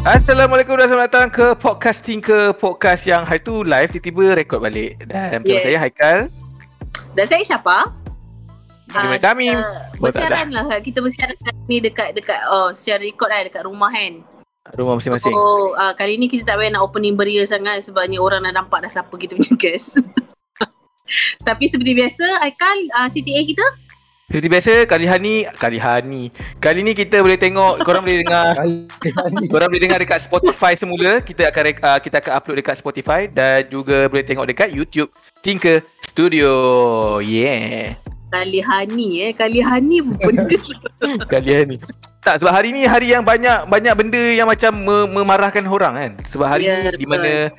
Assalamualaikum dan selamat datang ke podcasting ke podcast yang hari tu live tiba-tiba rekod balik. Dan bersama Yes. saya Haikal. Dan saya Syafa. Dengan Ah, kami. Bersiaran lah. Kita bersiaran ni dekat dekat oh secara record lah dekat rumah kan. Rumah masing-masing. Oh, uh, kali ni kita tak payah nak opening beria sangat sebabnya orang dah nampak dah siapa kita punya guest. Tapi seperti biasa, Aikal uh, CTA kita Seperti biasa kali hari ni kali hari ni. Kali ni kita boleh tengok korang boleh dengar korang boleh dengar dekat Spotify semula. Kita akan uh, kita akan upload dekat Spotify dan juga boleh tengok dekat YouTube Tinker Studio. Yeah. kali Hani eh, kali Hani pun benda. Kali hari ni. Tak sebab hari ni hari yang banyak banyak benda yang macam me- memarahkan orang kan. Sebab hari Ya, ni di mana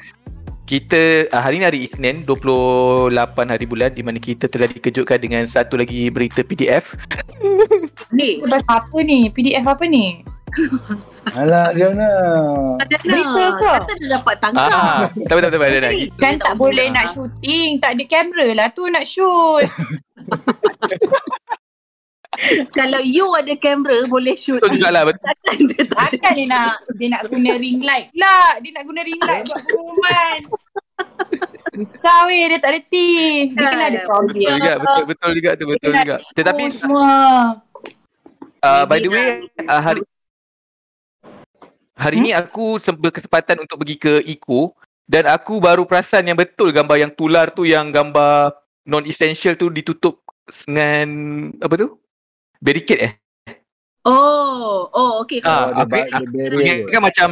kita uh, hari ni hari Isnin 28 hari bulan di mana kita telah dikejutkan dengan satu lagi berita PDF. ni, apa ni? PDF apa ni? Alah Riona. ada Berita nak. ke? Kata dia dapat tangkap. Ah, tak apa tak apa, tak apa lagi. Kan tak boleh nak lah. shooting. Tak ada kamera lah tu nak shoot. Kalau you ada kamera boleh shoot. Betul jugalah betul. Takkan dia. Takkan dia nak dia nak guna ring light pula. Dia nak guna ring light buat pengumuman. Susah weh dia tak reti. Dia kena ada kamera. Betul juga betul betul juga tu betul juga. Tetapi semua. uh, by the way uh, hari hari Hmm? ni aku sem- berkesempatan untuk pergi ke Eco dan aku baru perasan yang betul gambar yang tular tu yang gambar non essential tu ditutup dengan apa tu? Barricade eh? Oh, oh okay. Ah, Oh, dia, aku- dia ingat kan macam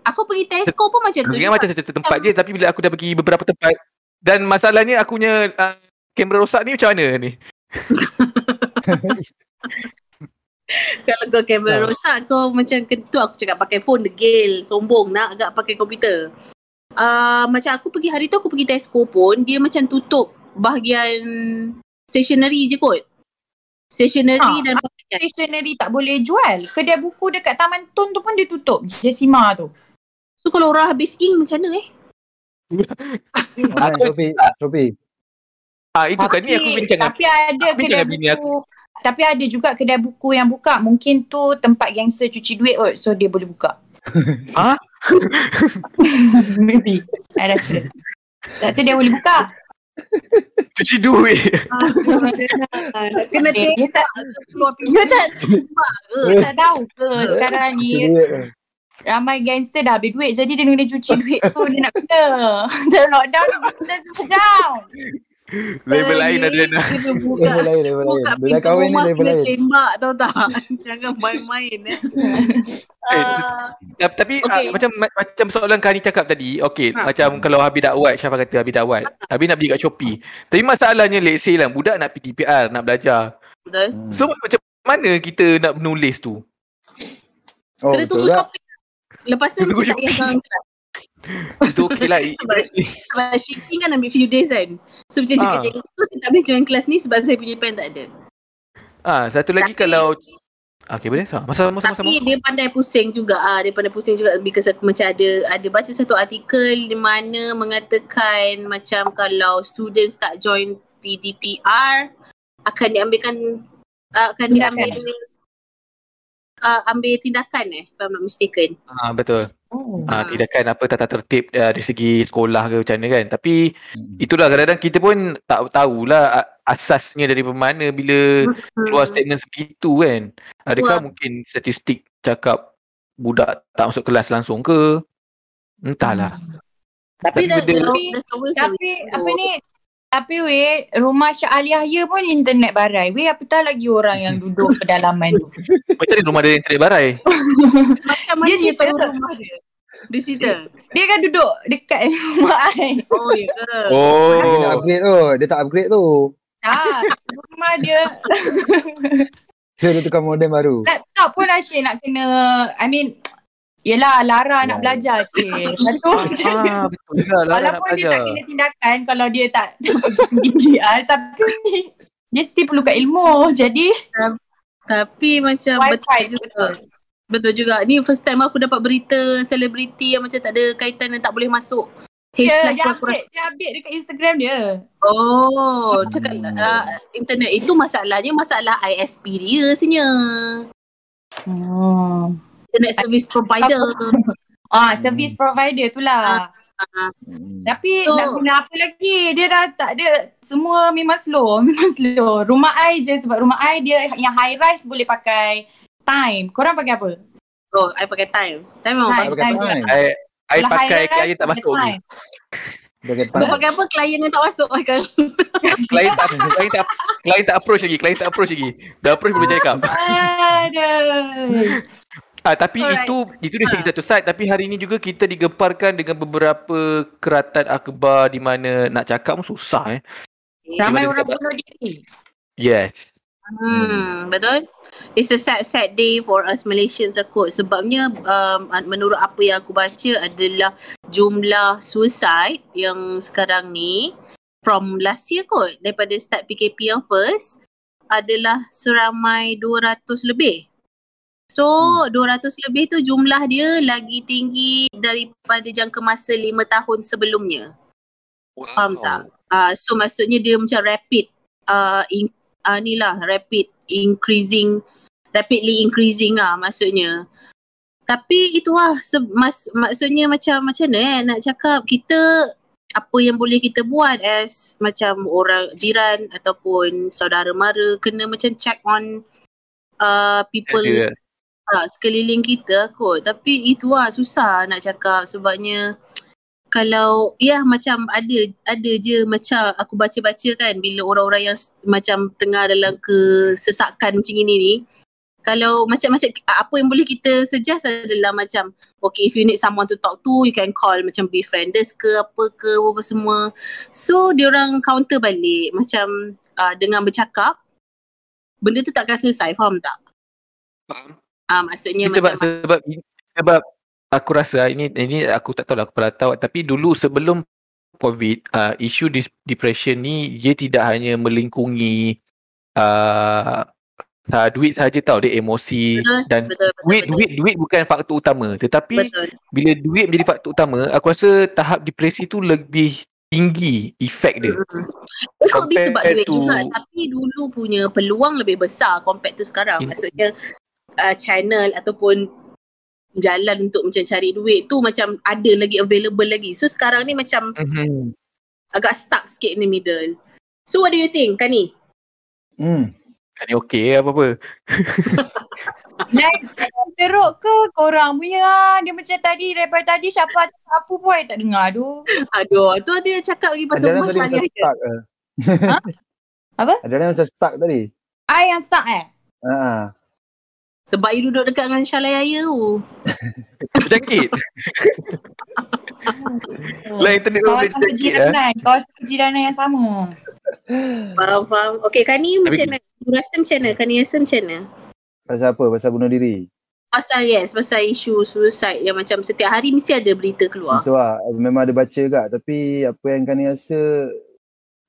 Aku pergi Tesco pun macam tu. Juga. macam satu tempat je tapi bila aku dah pergi beberapa tempat dan masalahnya aku punya uh, kamera rosak ni macam mana ni? Kalau kau kamera Ah. rosak kau macam tu aku cakap pakai phone degil, sombong nak agak pakai komputer. Uh, macam aku pergi hari tu aku pergi Tesco pun dia macam tutup bahagian stationery je kot. Stationery Ah, dan pakaian. Stationery tak boleh jual. Kedai buku dekat Taman Tun tu pun dia tutup. Jessima tu. So kalau orang habis ink macam mana eh? Ah, Aku- Sofi, Sofi. Ah itu kan ni aku bincang Tapi ada aku bincang kedai bini buku. Tapi ada juga kedai buku yang buka. Mungkin tu tempat gangster cuci duit kot. So dia boleh buka. Ah? Maybe. I rasa. Tak tu dia boleh buka. Cuci duit. Kena Dia, dia tak, keluar dia tak, ke? dia tak tahu ke sekarang ni ramai gangster dah habis duit jadi dia kena cuci duit tu dia nak guna. Dalam lockdown business pun down. Level lain Adriana. Kena buka. Level lain, level lain. Buka Bila dah kahwin ni level kena lain. tembak tahu tak? Jangan main-main eh. Eh, Ah, tapi okay. Okay. uh, macam ma- macam soalan Kani cakap tadi, okey, Ha. macam kalau Habib dakwat, Syafa kata Habib dakwat. Habib nak beli kat Shopee. Tapi masalahnya let's say lah budak nak PTPR, nak belajar. betul. Hmm. So macam mana kita nak menulis tu? Oh, Kena tunggu tak? shopping. Lepas tu Tunggu macam tak payah. Itu okey lah. Sebab sebab shipping kan ambil few days kan. So macam Ah. cakap cikgu tu saya tak boleh join kelas ni sebab saya punya pen tak ada. ah, satu lagi Tapi- kalau Okey boleh sama sama sama sama. Tapi dia pandai pusing juga ah dia pandai pusing juga because aku macam ada ada baca satu artikel di mana mengatakan macam kalau students tak join PDPR akan diambilkan akan diambil uh, ambil tindakan eh if I'm not mistaken. Ah betul. Oh. Ah Ah. tindakan apa tata tertib uh, dari segi sekolah ke macam mana kan. Tapi Hmm. itulah kadang-kadang kita pun tak tahulah ah, asasnya dari mana bila keluar statement segitu kan. Adakah Wah. mungkin statistik cakap budak tak masuk kelas langsung ke? Entahlah. Tapi Tapi dah dah- dah always Tapi apa ni tapi weh rumah Syah Ali Yahya pun internet barai. Weh apatah lagi orang yang duduk pedalaman tu. Macam ni rumah dia internet barai. macam mana Dia cerita rumah dia? Di situ. Dia kan duduk dekat rumah ai. Oh ya ke? Dia tak Oh. upgrade tu. Dia tak upgrade tu. Ah, rumah dia So dia tukar modem baru. laptop pun Asyik nak kena I mean Yelah Lara nak Ya. belajar cik Lepas tu macam Ah, betul lah nak Walaupun dia tak kena tindakan Kalau dia tak pergi GR Tapi Dia still perlukan ilmu Jadi Tapi macam Wifi betul tu juga. betul Betul juga. Ni first time aku dapat berita selebriti yang macam tak ada kaitan dan tak boleh masuk. Hashtag dia update Dia update dekat Instagram dia Oh, cakap Hmm. uh, internet itu masalahnya masalah ISP dia sebenarnya. hmm. Internet service provider. Ah, service provider tu lah. Hmm. Tapi So- nak guna apa lagi? Dia dah tak ada semua memang slow, memang slow. Rumah I je sebab rumah I dia yang high rise boleh pakai time. Korang pakai apa? Oh, I pakai time. Time memang Time, pakai time. time. I, I Kalau pakai klien tak masuk lagi. Pakai Kau time. pakai apa? Klien yang tak masuk kan? Klien tak klien tak klien tak approach lagi, klien tak approach lagi. Dah approach boleh cakap. Aduh. Ah tapi Alright. itu itu dari segi satu side tapi hari ini juga kita digemparkan dengan beberapa keratan akhbar di mana nak cakap pun susah eh. Ramai orang bunuh diri. Yes. Hmm, betul. It's a sad sad day for us Malaysians kot. Sebabnya um, menurut apa yang aku baca adalah jumlah suicide yang sekarang ni from last year kot daripada start PKP yang first adalah seramai 200 lebih. So, hmm. 200 lebih tu jumlah dia lagi tinggi daripada jangka masa 5 tahun sebelumnya. Faham tak? Uh, so maksudnya dia macam rapid uh, in, uh, ni lah rapid increasing rapidly increasing lah maksudnya. Tapi itu lah se- mas, maksudnya macam macam mana eh nak cakap kita apa yang boleh kita buat as macam orang jiran ataupun saudara mara kena macam check on uh, people Ada. Uh, sekeliling kita kot. Tapi itu lah susah nak cakap sebabnya kalau ya macam ada ada je macam aku baca-baca kan bila orang-orang yang macam tengah dalam kesesakan macam ini ni kalau macam-macam apa yang boleh kita suggest adalah macam okay if you need someone to talk to you can call macam befrienders ke apa ke apa semua so dia orang counter balik macam uh, dengan bercakap benda tu takkan selesai faham tak Faham. Ah maksudnya Ini sebab macam sebab sebab aku rasa ini ini aku tak tahu lah pernah tahu tapi dulu sebelum covid uh, isu dis- depression ni dia tidak hanya melingkungi uh, uh, duit saja tau dia emosi Betul, dan betul betul duit betul, duit duit bukan faktor utama tetapi betul. bila duit menjadi faktor utama aku rasa tahap depresi tu lebih tinggi efek dia Hmm. It could be Compared sebab duit to- juga tapi dulu punya peluang lebih besar compared to sekarang. Maksudnya uh, channel ataupun jalan untuk macam cari duit tu macam ada lagi available lagi. So sekarang ni macam Mhm. agak stuck sikit in the middle. So what do you think Kani? Hmm. Kan ni okey apa-apa Like, teruk ke korang punya? Dia macam tadi, daripada tadi siapa apa pun I tak dengar tu. Aduh, tu dia cakap lagi pasal tadi macam stuck ke? Ha? Apa? Ada orang macam stuck tadi. I yang start eh? Ha. Sebab you duduk dekat dengan Syalai Raya tu. Penyakit Lah, internet tu boleh Kawasan sedikit, kejiranan. Kawasan kejiranan yang sama. Faham, faham. Okay, Kani macam mana? You rasa macam mana? Kani rasa macam mana? Pasal apa? Pasal bunuh diri. Pasal yes, pasal isu suicide yang macam setiap hari mesti ada berita keluar. Itu lah. Memang ada baca kat. Tapi apa yang kami rasa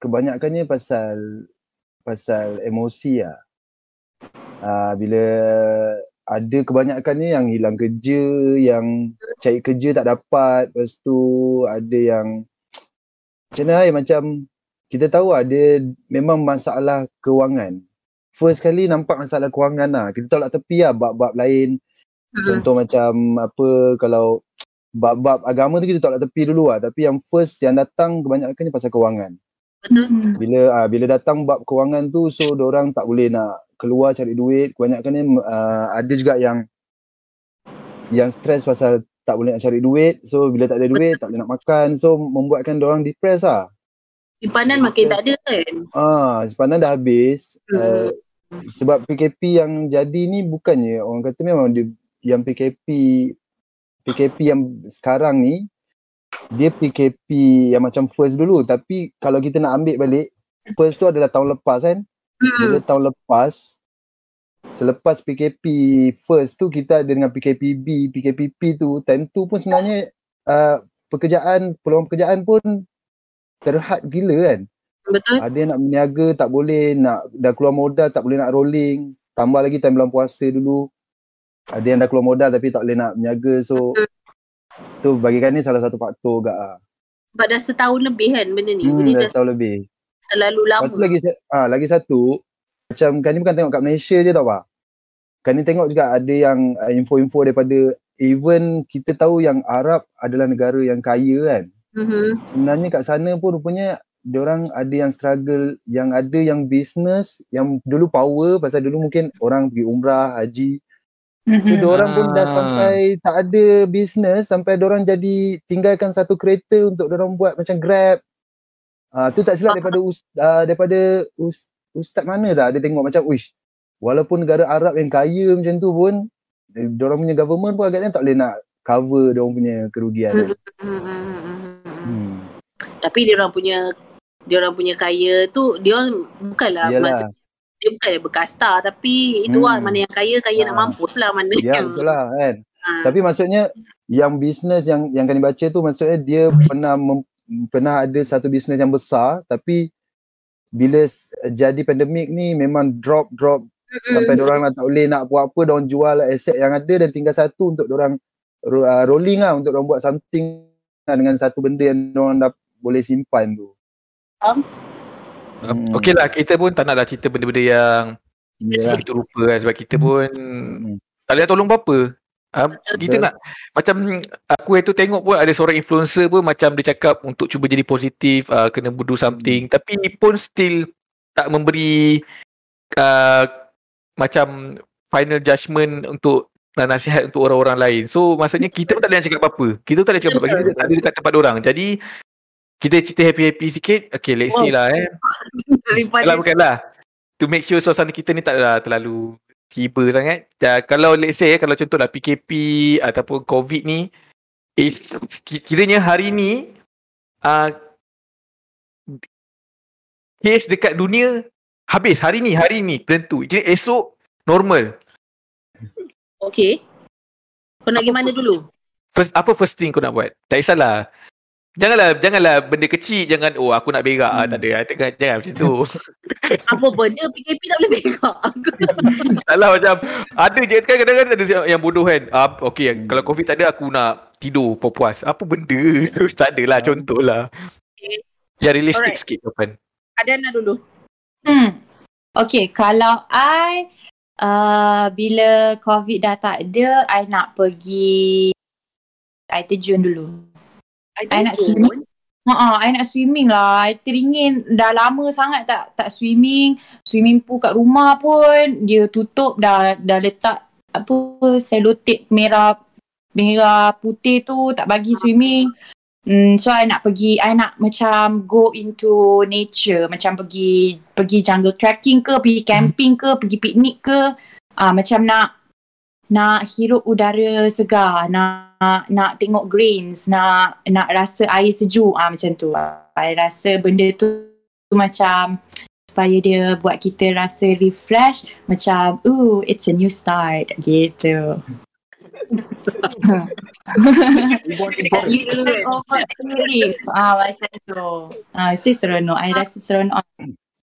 kebanyakannya pasal pasal emosi lah. Uh, bila ada kebanyakannya yang hilang kerja, yang cari kerja tak dapat. Lepas tu ada yang macam mana eh, macam kita tahu ada memang masalah kewangan. First kali nampak masalah kewangan lah. Kita tolak tepi lah bab-bab lain. Hmm. Contoh macam apa kalau bab-bab agama tu kita tolak tepi dulu lah. Tapi yang first yang datang kebanyakan ni pasal kewangan. Betul. Bila uh, bila datang bab kewangan tu so orang tak boleh nak keluar cari duit. Kebanyakan ni uh, ada juga yang yang stres pasal tak boleh nak cari duit. So bila tak ada duit tak boleh nak makan. So membuatkan orang depressed lah. Simpanan makin tak ada kan. Ah, simpanan dah habis. Hmm. Uh, sebab PKP yang jadi ni bukannya orang kata memang dia yang PKP PKP yang sekarang ni dia PKP yang macam first dulu tapi kalau kita nak ambil balik first tu adalah tahun lepas kan Hmm. bila tahun lepas selepas PKP first tu kita ada dengan PKPB PKPP tu time tu pun sebenarnya uh, pekerjaan peluang pekerjaan pun terhad gila kan Betul. ada yang nak berniaga tak boleh nak dah keluar modal tak boleh nak rolling tambah lagi time bulan puasa dulu ada yang dah keluar modal tapi tak boleh nak berniaga so tu bagi kami salah satu faktor gak ah. Sebab dah setahun lebih kan benda ni. Hmm, Benda dah setahun lebih. Terlalu Lepas lama. tu lagi ah lagi satu macam kan ni bukan tengok kat Malaysia je tau pak. kan ni tengok juga ada yang uh, info-info daripada even kita tahu yang Arab adalah negara yang kaya kan. Mhm. Sebenarnya kat sana pun rupanya orang ada yang struggle, yang ada yang business, yang dulu power pasal dulu mungkin orang pergi umrah, haji. So Mhm. orang pun dah Ah. sampai tak ada business sampai orang jadi tinggalkan satu kereta untuk orang buat macam Grab. Ah tu tak silap daripada us, uh, daripada us, ustaz mana tak ada tengok macam wish walaupun negara Arab yang kaya macam tu pun eh, orang punya government pun agaknya tak boleh nak cover orang punya kerugian. Mhm, mhm, mhm. Hmm. Tapi dia orang punya dia orang punya kaya tu dia orang bukanlah Yalah. maksud dia bukanlah berkasta tapi itu lah Hmm. mana yang kaya kaya nak Ah. mampus lah mana Ya yang betul lah kan. Ah. Tapi maksudnya yang bisnes yang yang kami baca tu maksudnya dia pernah mem, pernah ada satu bisnes yang besar tapi bila jadi pandemik ni memang drop drop sampai orang nak tak boleh nak buat apa orang jual aset yang ada dan tinggal satu untuk orang uh, rolling lah untuk orang buat something lah dengan satu benda yang orang dah boleh simpan tu. Faham? Hmm. Okey lah kita pun tak nak lah cerita benda-benda yang Yalah. begitu rupa kan sebab kita pun Hmm. tak boleh tolong apa-apa. Kita nak macam aku itu tengok pun ada seorang influencer pun macam dia cakap untuk cuba jadi positif uh, kena do something tapi pun still tak memberi uh, macam final judgement untuk uh, nasihat untuk orang-orang lain. So maksudnya kita pun tak boleh cakap apa-apa. Kita pun tak boleh cakap apa-apa. Kita tak ada dekat tempat orang. Jadi kita cerita happy-happy sikit. Okay let's see lah eh. Kalau bukanlah to make sure suasana kita ni tak adalah terlalu tiba sangat. Ya, kalau let's say kalau contohlah PKP ataupun COVID ni is ki- kiranya hari ni uh, kes dekat dunia habis hari ni hari ni tentu. Kira esok normal. okey kau nak pergi mana dulu First apa first thing kau nak buat? Tak kisahlah. Janganlah janganlah benda kecil jangan oh aku nak berak ah, Hmm. tak ada. Jangan, jangan macam tu. apa benda PKP tak boleh berak Salah macam ada je kan kadang-kadang ada yang bodoh kan. Ah okey Hmm. kalau covid tak ada aku nak tidur puas-puas. Apa benda? tak adalah contohlah. Okay. Ya realistic Alright. sikit jawapan. Adana dulu Hmm. Okay, kalau I uh, bila COVID dah tak ada, I nak pergi I terjun dulu. I nak swimming. Ha I nak swimming lah. I teringin dah lama sangat tak tak swimming. Swimming pool kat rumah pun dia tutup dah dah letak apa selotip merah merah putih tu tak bagi swimming. Hmm, so I nak pergi, I nak macam go into nature, macam pergi pergi jungle trekking ke, pergi camping ke, pergi piknik ke. Ah macam nak nak hirup udara segar, nak nak tengok greens, nak nak rasa air sejuk ah macam tu. I rasa benda tu, tu macam supaya dia buat kita rasa refresh macam ooh it's a new start gitu. You kan Over. Ah macam tu. Ah si seronok. I rasa seronok.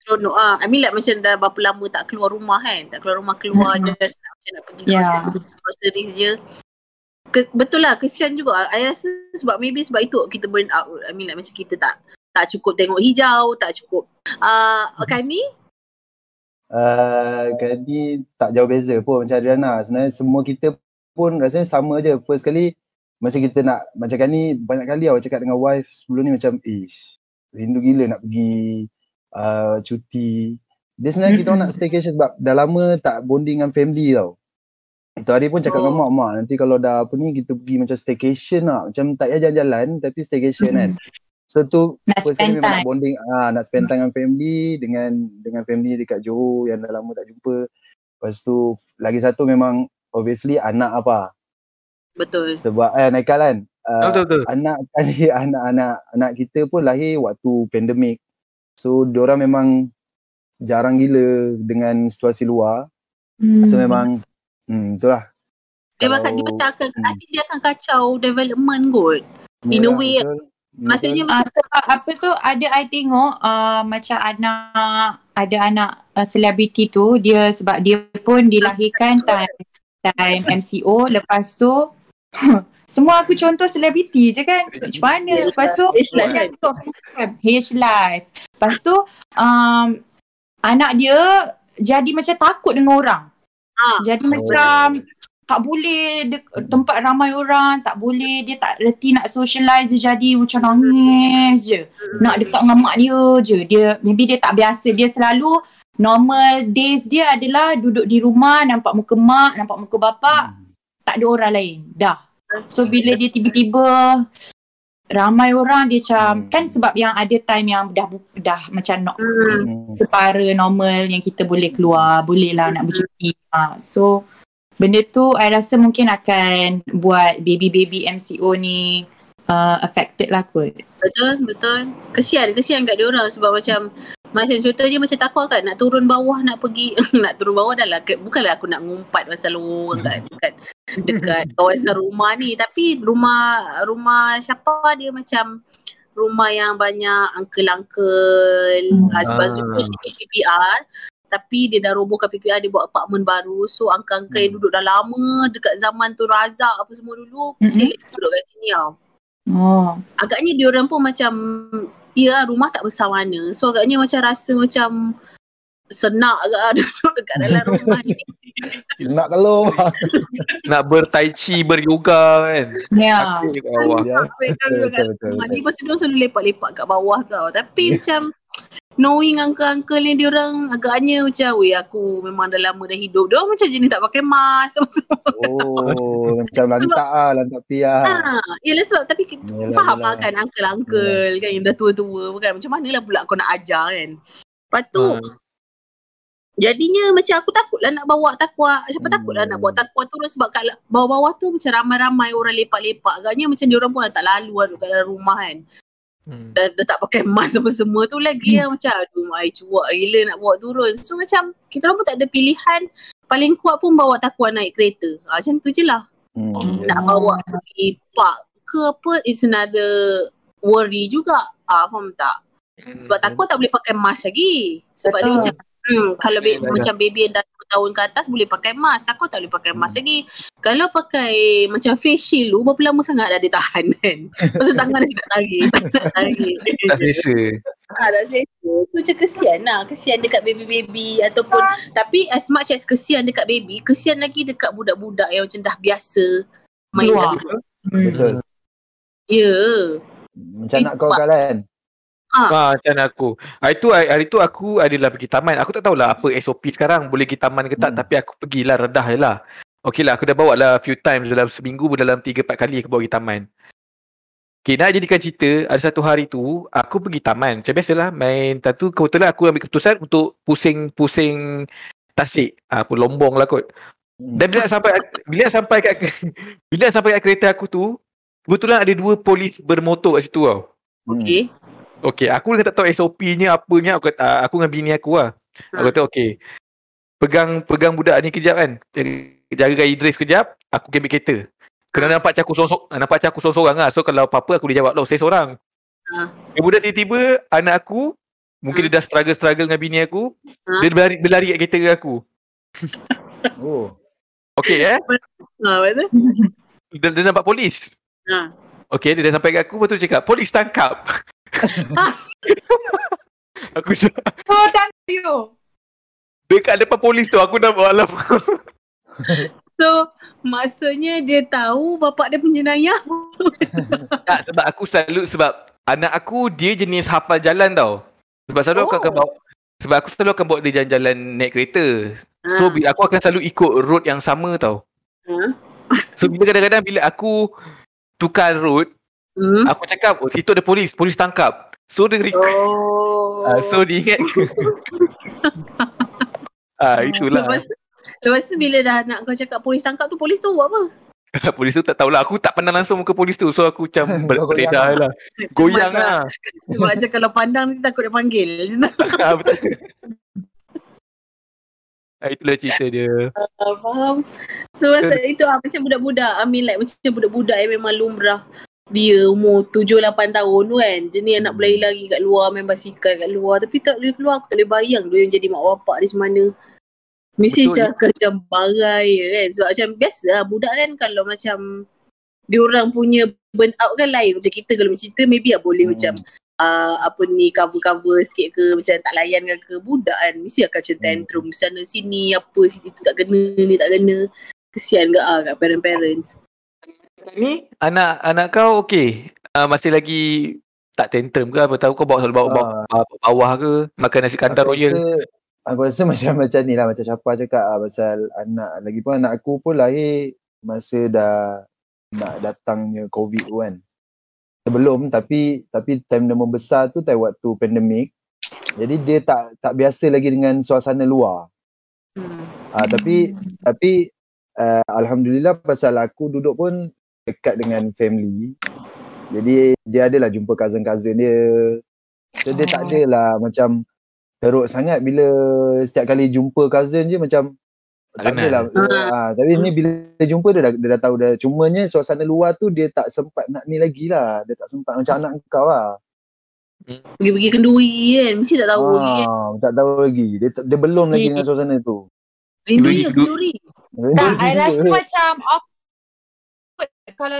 Seronok ah. I mean like macam dah berapa lama tak keluar rumah kan. Tak keluar rumah keluar Mhm. just nak macam nak pergi Ya. grocery, groceries je. Ke, betul lah kesian juga. I rasa sebab maybe sebab itu kita burn out. I mean like macam kita tak tak cukup tengok hijau, tak cukup. Ah uh, Kami Uh, jadi tak jauh beza pun macam Adriana. Sebenarnya semua kita pun rasanya sama je. First kali masa kita nak macam kan ni banyak kali awak cakap dengan wife sebelum ni macam ish rindu gila nak pergi uh, cuti. Dia sebenarnya kita orang nak staycation sebab dah lama tak bonding dengan family tau. Itu hari pun cakap Oh. dengan mak, mak nanti kalau dah apa ni kita pergi macam staycation lah. Macam tak payah jalan-jalan tapi staycation kan. So tu Nak first kali memang time. nak bonding ah nak spend time dengan family dengan dengan family dekat Johor yang dah lama tak jumpa. Lepas tu lagi satu memang obviously anak apa betul. sebab eh Naikal kan uh, Betul betul. anak kali anak-anak anak kita pun lahir waktu pandemik. So diorang memang jarang gila dengan situasi luar. Hmm. So memang hmm itulah. Dia Kalau- bakal dia akan Hmm. I think dia akan kacau development kot. In a Yalah, way, betul. Maksudnya sebab apa tu ada I tengok uh, macam anak ada anak uh, selebriti tu dia sebab dia pun dilahirkan time time MCO lepas tu semua aku contoh selebriti je kan macam mana lepas tu H life? H life lepas tu um, anak dia jadi macam takut dengan orang Ah. Jadi Oh. macam tak boleh de- tempat ramai orang, tak boleh dia tak reti nak socialize dia jadi macam nangis je. Nak dekat dengan mak dia je. Dia maybe dia tak biasa. Dia selalu normal days dia adalah duduk di rumah nampak muka mak, nampak muka bapak, tak ada orang lain. Dah. So bila dia tiba-tiba ramai orang dia macam Hmm. kan sebab yang ada time yang dah dah macam nak Hmm. Hmm. separa normal yang kita boleh keluar, boleh lah nak bercuti. Ha. So benda tu I rasa mungkin akan buat baby-baby MCO ni uh, affected lah kot. Betul, betul. Kesian, kesian kat dia orang sebab macam macam contoh je macam takut kan nak turun bawah nak pergi nak turun bawah dah lah ke, bukanlah aku nak ngumpat pasal orang kat dekat dekat kawasan rumah ni tapi rumah rumah siapa dia macam rumah yang banyak uncle-uncle Hmm. hmm. sebab sini PPR tapi dia dah robohkan PPR dia buat apartmen baru so yang Hmm. duduk dah lama dekat zaman tu Razak apa semua dulu Mhm. still duduk kat sini tau Oh. agaknya dia orang pun macam ya rumah tak besar mana. So agaknya macam rasa macam senak agak duduk dekat dalam rumah ni. Nak kalau Nak bertai chi, beryoga kan. Ya. Aku kat bawah. Ya, Sampai ni lepas tu dia selalu lepak-lepak kat bawah tau. Tapi macam knowing uncle-uncle ni dia orang agaknya macam weh aku memang dah lama dah hidup dia orang macam jenis tak pakai mask Oh, macam lantak ah, lantak piah. ha, yelah sebab tapi Yelah, faham yelah. lah kan uncle-uncle kan yang dah tua-tua kan macam mana lah pula kau nak ajar kan lepas tu Ha. Jadinya macam aku takut lah nak bawa takwa. Siapa Hmm. takut lah nak bawa takwa turun sebab kat bawah-bawah tu macam ramai-ramai orang lepak-lepak. Agaknya macam dia orang pun dah tak lalu duduk kat dalam rumah kan. Hmm. Dah, dah tak pakai mask apa semua tu lagi yang macam aduh mai cuak gila nak bawa turun. So macam kita orang pun tak ada pilihan. Paling kuat pun bawa takwa naik kereta. Ha, macam tu je lah. Hmm, Nak ya. bawa pergi park ke apa it's another worry juga. Ah, faham tak? Sebab takwa tak boleh pakai mask lagi. Sebab dia Betul. macam Hmm, kalau Betul. macam baby yang dah 2 tahun ke atas boleh pakai mask. Takut tak boleh pakai mask lagi. Kalau pakai macam face shield tu berapa lama sangat dah dia tahan kan. Lepas tu tangan dia cakap lagi. Tak lagi. Tak selesa. ha, tak selesa. So macam kesian lah. Kesian dekat baby-baby ataupun tapi as much as kesian dekat baby, kesian lagi dekat budak-budak yang macam dah biasa main Keluar. dalam. Hmm. Betul. Ya. Macam nak kau kalian. Ha, macam aku. Hari tu, hari tu aku adalah pergi taman. Aku tak tahulah apa SOP sekarang. Boleh pergi taman ke tak. Hmm. Tapi aku pergilah redah je lah. Okay lah, aku dah bawa lah few times dalam seminggu dalam 3-4 kali aku bawa pergi taman. Okay, nak jadikan cerita, ada satu hari tu, aku pergi taman. Macam biasalah, main. Tak tu, kebetulan aku ambil keputusan untuk pusing-pusing tasik. Ah, apa, lombong lah kot. Hmm. Dan bila sampai bila sampai kat bila sampai kat kereta aku tu, kebetulan ada dua polis bermotor kat situ tau. Hmm. Okay. Aku dah tak tahu SOP-nya apanya. Aku, kata, ah, aku dengan bini aku lah. Aku Ha. kata okay. Pegang pegang budak ni kejap kan. Jaga, jaga gaya drive kejap. Aku ambil kereta. Kena nampak macam aku sorang, nampak macam aku sorang-sorang lah. So kalau apa-apa aku boleh jawab loh, saya seorang. Ha. Budak tiba-tiba anak aku, mungkin Ha. dia dah struggle-struggle dengan bini aku. Ha. Dia berlari, berlari kat kereta aku. Oh. Okay eh. Ha, betul? Dia, dia nampak polis. Ha. Okay, dia dah sampai kat aku. Lepas tu dia cakap, polis tangkap. aku dah, Oh, thank you. dekat depan polis tu, aku dah alam. So, maksudnya dia tahu bapak dia penjenayah. Tak, sebab aku selalu sebab anak aku dia jenis hafal jalan tau. Sebab selalu oh. aku akan Oh. bawa sebab aku selalu akan bawa dia jalan-jalan naik kereta. So Ha. bila aku akan selalu ikut road yang sama tau. Ha. So bila kadang-kadang bila aku tukar road, Hmm. aku cakap, oh situ ada polis, polis tangkap. So dia record. Oh. Uh, so dia ingat. ah itulah. Lepas, lepas tu bila dah nak kau cakap polis tangkap tu, polis tu buat apa? polis tu tak tahulah. Aku tak pandang langsung muka polis tu. So aku macam ber- Kau goyang beredar lah. Goyang lah. Sebab macam kalau pandang nanti takut dia panggil. Ah. Ah, Itulah cerita dia. Ah, faham. So masa itu ah, macam budak-budak, I mean like macam budak-budak yang memang lumrah dia umur 7-8 tahun tu kan. Jenis yang nak berlari-lari kat luar, main basikal kat luar. Tapi tak boleh keluar, aku tak boleh bayang dia jadi mak bapak dia macam mana. Mesti Betul. macam, macam barai kan. Sebab macam biasa lah, budak kan kalau macam dia orang punya burn out kan lain. Macam kita kalau cerita maybe lah boleh Hmm. macam uh, apa ni cover-cover sikit ke macam tak layan ke, ke budak kan mesti akan macam Hmm. tantrum sana sini apa sini tu tak kena ni tak kena kesian ke ah kat parent-parents Ni anak anak kau okey. Uh, masih lagi tak tantrum ke apa tahu kau bawa selalu bawa, bawa, bawa bawah ke makan nasi kandar aku royal. rasa, aku rasa macam macam ni lah macam Syafah cakap lah pasal anak lagi pun anak aku pun lahir masa dah nak datangnya covid tu kan sebelum tapi tapi time dia membesar tu time waktu pandemik jadi dia tak tak biasa lagi dengan suasana luar hmm. Ah tapi tapi uh, alhamdulillah pasal aku duduk pun dekat dengan family. Jadi dia adalah jumpa cousin-cousin dia. So dia tak adalah macam teruk sangat bila setiap kali jumpa cousin je macam Tak adalah. Ah tapi ni bila dia jumpa dia dah, dia dah tahu dah. Cumanya suasana luar tu dia tak sempat nak ni lagi lah. Dia tak sempat macam anak kau lah. pergi-pergi kenduri kan mesti tak tahu lagi kan Ah, tak tahu lagi. Dia dia belum lagi dengan suasana tu. rindu Kenduri- je kenduri Tak, I rasa macam kalau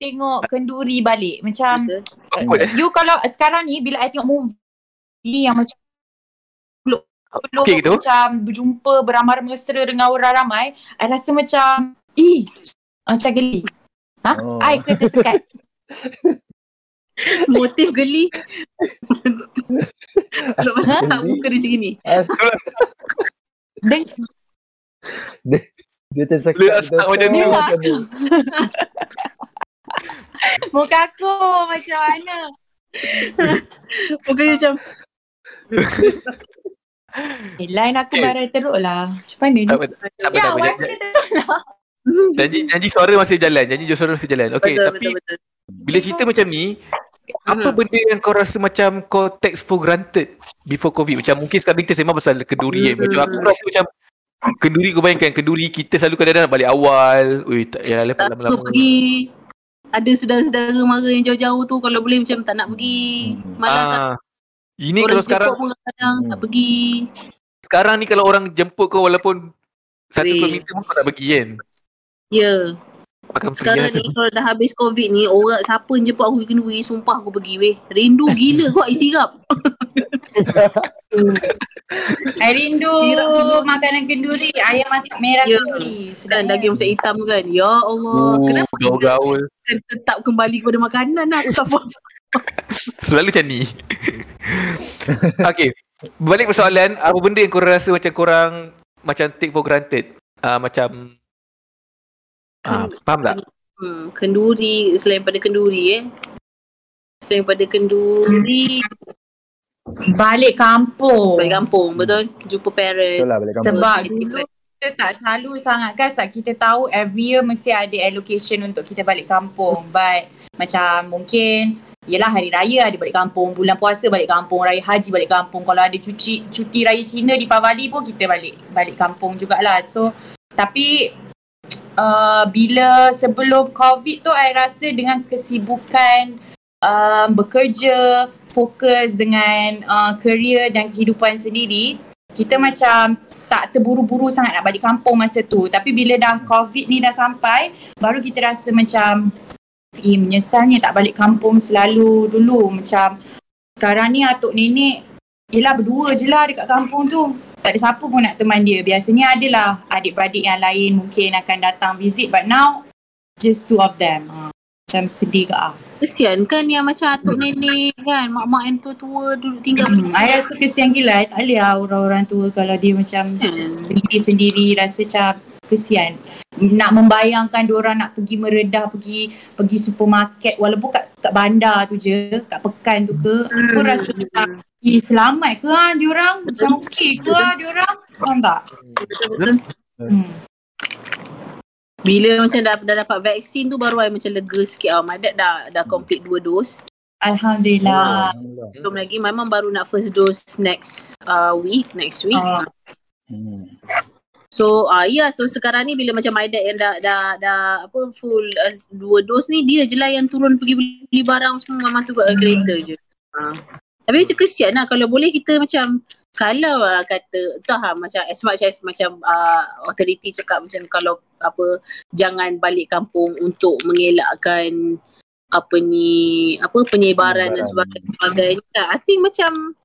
tengok kenduri balik. Macam Betul. Awkward, eh? you kalau sekarang ni bila I tengok movie yang macam peluk peluk Okey gitu? macam berjumpa beramar mesra dengan orang ramai, I rasa macam ih macam geli. Ha? Oh. I ke tersekat. motif geli geli? muka dia macam ni Dan Dia tersekat. Boleh asal macam ni. muka aku macam mana? muka dia macam Eh, line aku Eh. barai teruk lah. Macam mana ni? Tak apa, tak apa, Ya, tak apa. dia teruk lah. Janji janji suara masih jalan. Janji suara masih jalan. Okey, betul, tapi betul, betul. bila cerita macam ni, apa Hmm. benda yang kau rasa macam kau take for granted before covid? Macam mungkin sekarang kita sembang pasal kenduri kan. Macam aku rasa macam kenduri kau bayangkan kenduri kita selalu kadang-kadang balik awal. Ui, tak ya lepas tak lama-lama. apa pergi ada saudara-saudara mara yang jauh-jauh tu kalau boleh macam tak nak pergi Hmm. malas Ah. Ini orang kalau sekarang pun kadang Hmm. tak pergi sekarang ni kalau orang jemput kau walaupun satu kilometer pun kau tak pergi kan. ya Makan sekarang pergi ni kalau dah habis covid ni orang siapa yang jemput aku pergi kenduri sumpah aku pergi weh rindu gila kau I rindu Sirap dulu. makanan kenduri, ayam masak merah Ya. kenduri. kan Sedap. daging masak hitam tu kan ya Allah Oh, kenapa kita gaul-gaul. kan tetap kembali kepada makanan lah aku tak faham Selalu macam ni. okay. Balik persoalan, apa benda yang korang rasa macam korang macam take for granted? Uh, macam Ah, faham tak? hmm, kenduri selain pada kenduri eh selain pada kenduri Balik kampung. balik kampung betul jumpa parent Betul lah balik kampung. Sebab dulu kita tak selalu sangat kan sebab kita tahu every year mesti ada allocation untuk kita balik kampung. But macam mungkin Yelah hari raya ada balik kampung, bulan puasa balik kampung, raya haji balik kampung. Kalau ada cuti cuti raya Cina di Pavali pun kita balik balik kampung jugalah. So tapi uh, bila sebelum COVID tu I rasa dengan kesibukan um, bekerja, fokus dengan uh, career dan kehidupan sendiri, kita macam tak terburu-buru sangat nak balik kampung masa tu. Tapi bila dah COVID ni dah sampai, baru kita rasa macam eh menyesalnya tak balik kampung selalu dulu. Macam sekarang ni atuk nenek Yelah berdua je lah dekat kampung tu. Tak ada siapa pun nak teman dia. Biasanya adalah adik-beradik yang lain mungkin akan datang visit. But now, just two of them. Ha. Macam sedih ke ah. kesian kan yang macam atuk nenek kan mak-mak yang tua-tua duduk tinggal Hmm, I rasa kesian gila. I tak boleh lah orang-orang tua kalau dia macam sendiri-sendiri rasa macam kesian. Nak membayangkan orang nak pergi meredah, pergi pergi supermarket walaupun kat, kat bandar tu je, kat pekan tu ke, aku Hmm. rasa macam eh, selamat ke ha diorang? Macam okey ke ha diorang? Faham tak? Hmm. bila macam dah, dah dapat vaksin tu baru I macam lega sikit ah. My dad dah dah complete dua dos. Alhamdulillah. Alhamdulillah. Belum lagi my mum baru nak first dose next uh, week, next week. Ah. Hmm. So uh, ya yeah, so sekarang ni bila macam my dad yang dah dah dah apa full uh, dua dos ni dia je lah yang turun pergi beli barang semua mama tu kat kereta je. Ha. Tapi macam kesian lah kalau boleh kita macam kalau lah kata entah lah macam as much as macam uh, authority cakap macam kalau apa jangan balik kampung untuk mengelakkan apa ni apa penyebaran dan Penyebaran. sebagainya. I think macam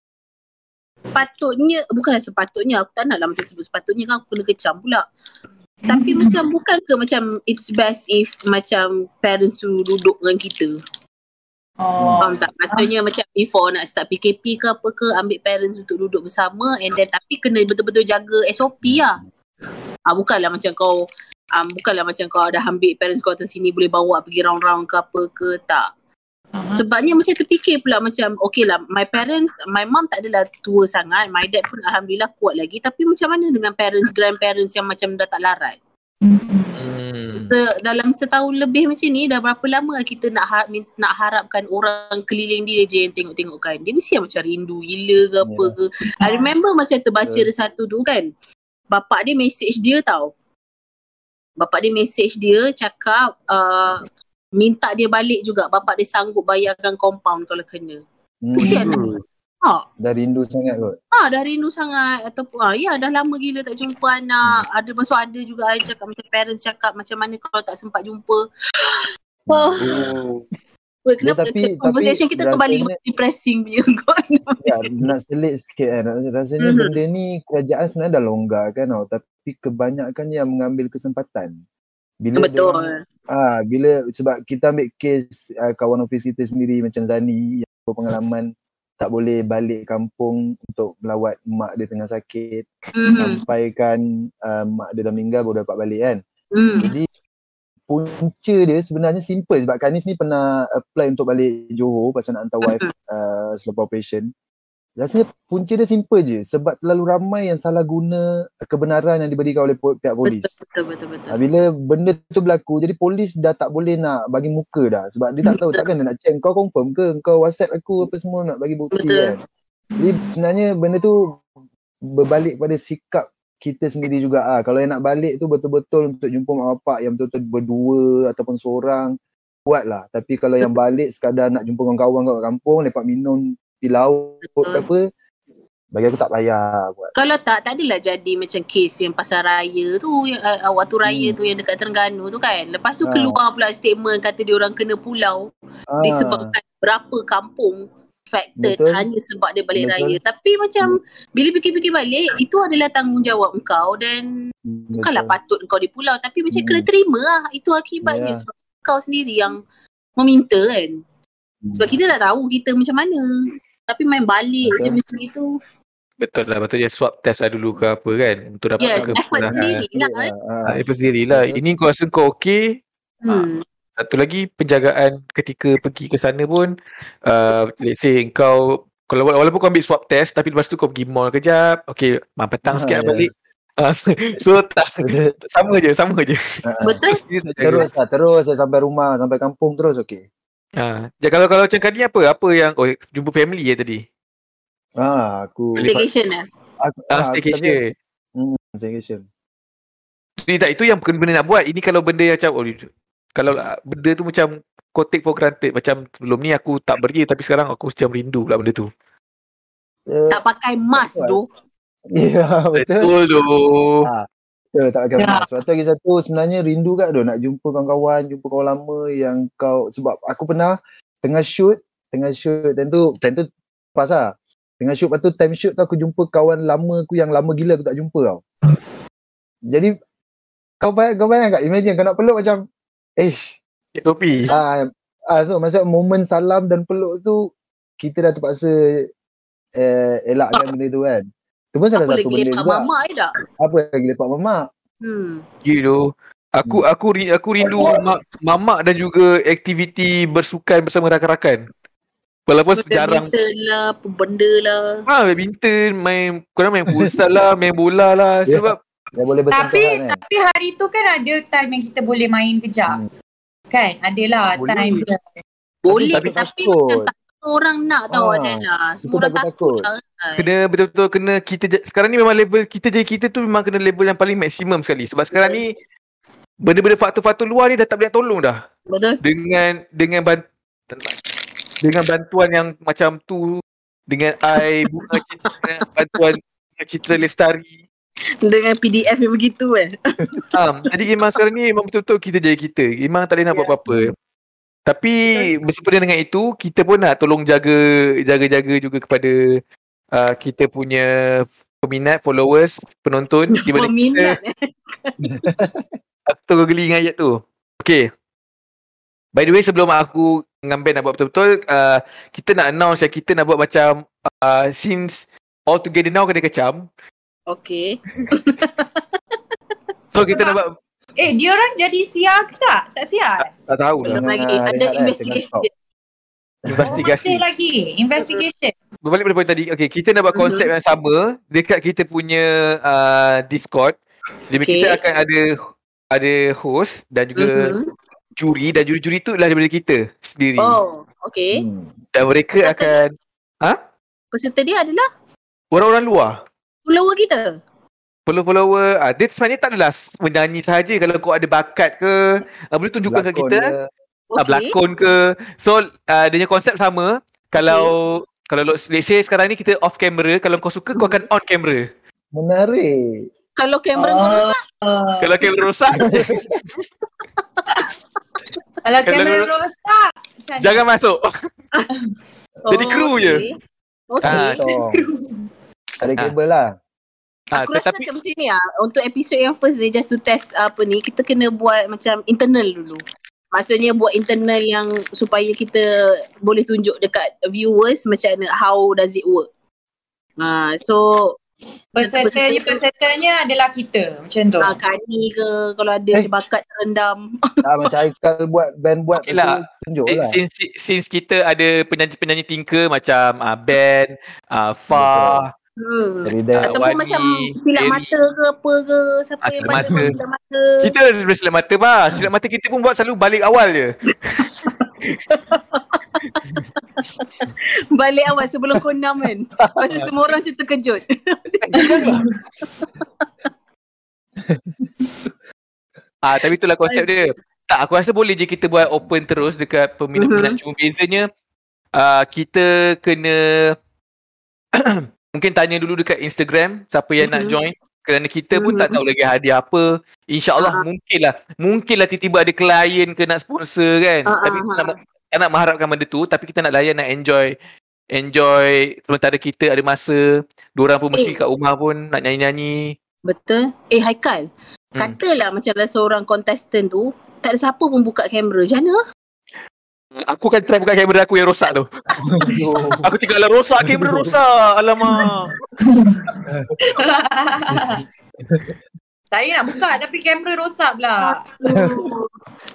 patutnya bukanlah sepatutnya aku tak nak lah macam sebut sepatutnya kan aku kena kecam pula. Tapi macam bukan ke macam it's best if macam parents tu duduk dengan kita. Oh. Faham tak? Maksudnya macam before nak start PKP ke apa ke ambil parents untuk duduk bersama and then tapi kena betul-betul jaga SOP lah. Ah bukanlah macam kau um, bukanlah macam kau dah ambil parents kau atas sini boleh bawa pergi round-round ke apa ke tak. Uh-huh. Sebabnya macam terfikir pula macam okay lah my parents, my mom tak adalah tua sangat, my dad pun Alhamdulillah kuat lagi tapi macam mana dengan parents, grandparents yang macam dah tak larat? Hmm. Se- dalam setahun lebih macam ni dah berapa lama kita nak ha- min- nak harapkan orang keliling dia je yang tengok-tengokkan. Dia mesti yang macam rindu gila ke apa Ya. ke. I remember macam terbaca ada satu tu kan. Bapak dia message dia tau. Bapak dia message dia cakap uh, minta dia balik juga. Bapak dia sanggup bayarkan compound kalau kena. Hmm. Kesian Hmm. Ha, Dah rindu sangat kot. ha dah rindu sangat ataupun ha, ya dah lama gila tak jumpa anak. Ada masuk ada juga I cakap macam parents cakap macam mana kalau tak sempat jumpa. Oh, Oh. Weh, kenapa tapi- tapi, conversation tapi kita kembali rasanya- depressing punya kot. Ya, nak selit sikit kan. Rasanya Mhm. benda ni kerajaan sebenarnya dah longgar kan tau. Tapi kebanyakan yang mengambil kesempatan. Bila Betul. Ah, bila sebab kita ambil kes uh, kawan office kita sendiri macam Zani yang berpengalaman tak boleh balik kampung untuk melawat mak dia tengah sakit Mhm. sampaikan uh, mak dia dah meninggal baru dapat balik kan. Hmm. Jadi punca dia sebenarnya simple sebab Kanis ni pernah apply untuk balik Johor pasal nak hantar wife uh, selepas operation. Rasanya punca dia simple je sebab terlalu ramai yang salah guna kebenaran yang diberikan oleh pihak polis. Betul betul betul. Ha, bila benda tu berlaku jadi polis dah tak boleh nak bagi muka dah sebab dia tak tahu Betul. takkan dia nak check kau confirm ke kau whatsapp aku apa semua nak bagi bukti Betul. kan. Jadi sebenarnya benda tu berbalik pada sikap kita sendiri juga ah. Kalau yang nak balik tu betul-betul untuk jumpa mak bapak yang betul-betul berdua ataupun seorang buatlah. Tapi kalau yang balik sekadar nak jumpa kawan-kawan kat kampung lepak minum di laut ke Betul. apa bagi aku tak payah buat. Kalau tak, tak adalah jadi macam kes yang pasal raya tu, yang, uh, waktu raya Hmm. tu yang dekat Terengganu tu kan. Lepas tu Ah. keluar pula statement kata dia orang kena pulau Ah, disebabkan berapa kampung affected Betul. hanya sebab dia balik Betul. raya. Tapi macam bila fikir-fikir balik, itu adalah tanggungjawab engkau dan bukanlah betul. patut kau di pulau tapi macam Hmm. kena terima lah. Itu akibatnya Ya. sebab kau sendiri yang meminta kan. Sebab Hmm. kita tak tahu kita macam mana. Tapi main balik je Betul. macam itu. Betul lah, patutnya swab test lah dulu ke apa kan untuk dapat Yes, ke effort sendiri lah. Ah, eh. ah. Ah, effort sendiri lah. Betul. Ini kau rasa kau okey, Hmm. Satu lagi penjagaan ketika pergi ke sana pun uh, let's say kau kalau walaupun kau ambil swab test tapi lepas tu kau pergi mall kejap okay malam petang Ah, sikit nak ya. balik uh, so, so tak, Betul. sama je sama je Ah, ah. Betul? Terus lah, terus lah sampai rumah, sampai kampung terus okey. Ha. Ya, kalau kalau macam kali apa apa yang oh jumpa family ya tadi Ah, aku. Staycation lah. aku ah, ah, aku tapi- staycation Hmm, staycation. Ini tak itu yang benda nak buat. Ini kalau benda yang macam oh, kalau ah, benda tu macam kau take for granted macam sebelum ni aku tak pergi tapi sekarang aku macam rindu pula benda tu. Eh, Tak pakai mask tu. Ya, betul. Betul tu. Ah. Betul, tak pakai Ya. Sebab tu lagi satu sebenarnya rindu kat tu nak jumpa kawan-kawan, jumpa kawan lama yang kau sebab aku pernah tengah shoot, tengah shoot dan tu time tu pas lah. Tengah shoot lepas tu time shoot tu aku jumpa kawan lama aku yang lama gila aku tak jumpa tau. Jadi kau bayang, kau bayang kat imagine kau nak peluk macam eh SOP. ah, ah so masa momen salam dan peluk tu kita dah terpaksa eh, elakkan benda tu kan. Tu pun salah Apa satu lagi benda lepak juga. mamak je tak? Apa lagi lepak mamak. Hmm. gitu. Aku aku ri- aku rindu mak, mamak dan juga aktiviti bersukan bersama rakan-rakan. Walaupun jarang Badminton lah, apa benda lah. ah badminton, main korang main futsal lah, main bola lah Ya. sebab Dia boleh Tapi kan. tapi hari tu kan ada time yang kita boleh main kejap. Hmm. Kan? Adalah Boleh. time dia. Boleh tapi tapi, takut. macam tak orang nak tahu Ah, ada lah. Semua orang takut kena betul-betul kena kita sekarang ni memang level kita jadi kita tu memang kena level yang paling maksimum sekali sebab sekarang ni benda-benda faktor-faktor luar ni dah tak boleh tolong dah Betul? dengan dengan bant- dengan bantuan yang macam tu dengan ai bunga citra bantuan citra lestari Dengan PDF yang begitu kan. um, jadi memang sekarang ni memang betul-betul kita jadi kita memang tak boleh nak buat Ya. apa-apa Tapi bersempena dengan itu kita pun nak tolong jaga jaga-jaga juga kepada uh, kita punya peminat, followers, penonton di mana kita aku tengok geli dengan ayat tu. Okay. By the way sebelum aku dengan Ben nak buat betul-betul uh, kita nak announce yang kita nak buat macam uh, since all together now kena kecam. Okay. So kita nak buat Eh, dia orang jadi siar ke tak? Tak siar? tak tahu lah. Belum lagi. Ah, Ada lah, investigasi. Oh, masih lagi. Investigation. Berbalik pada poin tadi. Okay, kita nak buat konsep yang sama dekat kita punya uh, Discord. Jadi Okay. kita akan ada ada host dan juga Mhm. juri dan juri-juri tu adalah daripada kita sendiri. Oh, okay. Hmm. Dan mereka akan Peserta dia adalah orang-orang luar. follower kita. Follow-follower, ah, dia sebenarnya tak adalah menyanyi sahaja kalau kau ada bakat ke, ah, boleh tunjukkan ke kita, dia, ah, Okay. berlakon ke. So, uh, dia punya konsep sama. Kalau kalau let's say sekarang ni kita off camera, kalau kau suka kau akan on camera. Menarik. Kalau kamera kau rosak, Uh, Kalau kamera rosak, kalau kamera rosak, jangan masuk. Jadi kru je. Oh, Okay. Ah, Tong. Ada Ah. kabel lah. Ah, Aku rasa tetapi macam macam ni lah. Untuk episod yang first ni, just to test apa ni, kita kena buat macam internal dulu. Maksudnya buat internal yang supaya kita boleh tunjuk dekat viewers macam mana, how does it work. Uh, so, Pesertanya, pesertanya adalah kita. Macam tu. uh, Kani ke, kalau ada Eh. bakat terendam. Ah, macam Aikal buat, band buat Okay lah. tunjuk Eh, lah. since, since kita ada penyanyi-penyanyi tinker macam uh, Ben, uh, Fah, Hmm. Dari. Ataupun Wani, macam silap Jerry. mata ke apa ke, siapa Ah, yang mata. buat silap mata. kita ada silap mata bah. Silap mata kita pun buat selalu balik awal je. Balik awal sebelum konam kan. Pasal semua orang macam terkejut. Ah, tapi itulah konsep dia. Tak, aku rasa boleh je kita buat open terus dekat peminat-peminat. Cuma bezanya uh, kita kena mungkin tanya dulu dekat Instagram siapa yang nak Mhm. join. Kerana kita pun tak Mhm. tahu lagi hadiah apa. InsyaAllah Ah. mungkinlah. Mungkinlah tiba-tiba ada klien ke nak sponsor kan. Ah, tapi ah, kita nak, tak nak mengharapkan benda tu. Tapi kita nak layan, nak enjoy. Enjoy sementara kita ada masa. Diorang pun mesti Eh. kat rumah pun nak nyanyi-nyanyi. Betul. Eh Haikal, Hmm. katalah macam ada seorang contestant tu, tak ada siapa pun buka kamera. Macam mana? Aku kan try buka kamera aku yang rosak tu. Aku cakap lah rosak kamera rosak. Alamak. Saya nak buka tapi kamera rosak pula.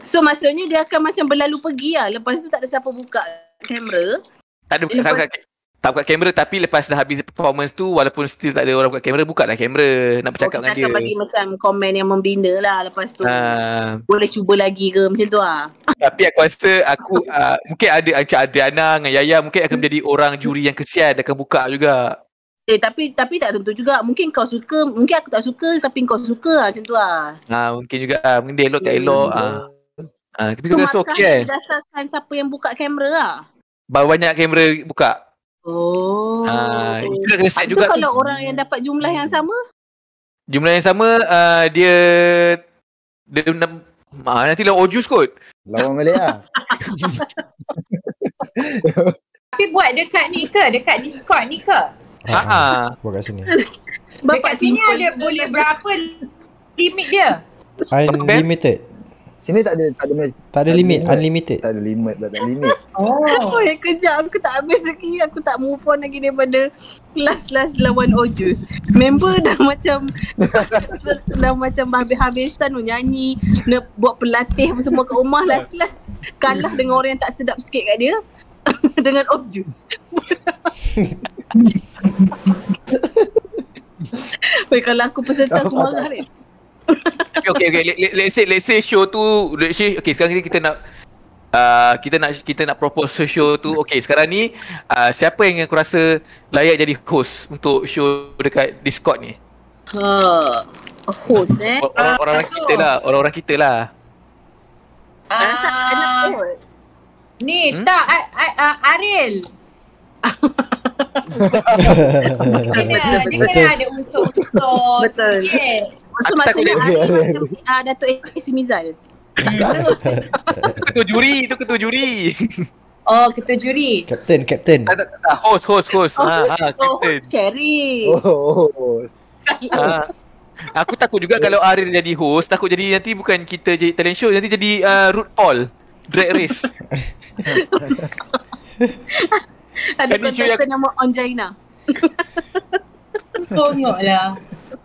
So maksudnya dia akan macam berlalu pergi lah. Lepas tu tak ada siapa buka kamera. Tak ada buka, tak, buka, tak buka kamera tapi lepas dah habis performance tu walaupun still tak ada orang buka kamera, buka lah kamera. Nak bercakap oh, dengan kita dia. akan bagi macam komen yang membina lah lepas tu. Ah, Boleh cuba lagi ke macam tu lah. tapi aku rasa aku uh, mungkin ada macam Adriana dengan Yaya mungkin akan menjadi orang juri yang kesian akan buka juga. Eh tapi tapi tak tentu juga. Mungkin kau suka, mungkin aku tak suka tapi kau suka lah macam tu lah. Ah mungkin juga ah mungkin dia elok tak elok ah. Ah tapi So aku rasa markah okey berdasarkan siapa yang buka kamera lah. Berapa banyak kamera buka. Oh. Ah itu nak kena set juga tu. kalau orang yang dapat jumlah yang sama, Jumlah yang sama uh, dia dia nak ah, nanti lah ojus kot. Lawan balik lah. Tapi buat dekat ni ke? Dekat Discord ni ke? Ha ah. Buat kat sini. Dekat sini ada boleh berapa limit dia? Unlimited. Sini tak ada tak ada mes- Tak ada limit, unlimited. tak ada limit, tak ada limit. Oh. Oh, yang kejap aku tak habis lagi. Aku tak move on lagi daripada last-last lawan Ojus. Member dah macam dah macam habis-habisan tu nyanyi, nak buat pelatih apa semua kat rumah last-last. Kalah dengan orang yang tak sedap sikit kat dia. dengan Ojus. Weh kalau aku peserta aku marah ni. Okay, okay. Let, let, let's say let's say show tu let's say okay sekarang ni kita nak uh, kita nak kita nak propose show tu okay sekarang ni uh, siapa yang aku rasa layak jadi host untuk show dekat Discord ni? Ha. Host eh. Or- Orang-orang so- kita lah, orang-orang kita lah. Ah, kot. ni Hmm? tak A- A- A- Ariel. Dia kena, dia kena ada unsur-unsur Betul. So maksudnya Ari macam uh, Datuk A. Mizal. Ketua juri, itu ketua juri. Oh, ketua juri. Captain, captain. Tak, tak, host, host, host. Oh, Ha, ha, oh, captain. host Cherry. Oh, oh. Ha. Aku takut juga kalau Aril jadi host, takut jadi nanti bukan kita jadi talent show, nanti jadi uh, Root Paul. Drag race. Ada cuy kontestan nama Onjaina. Songok lah.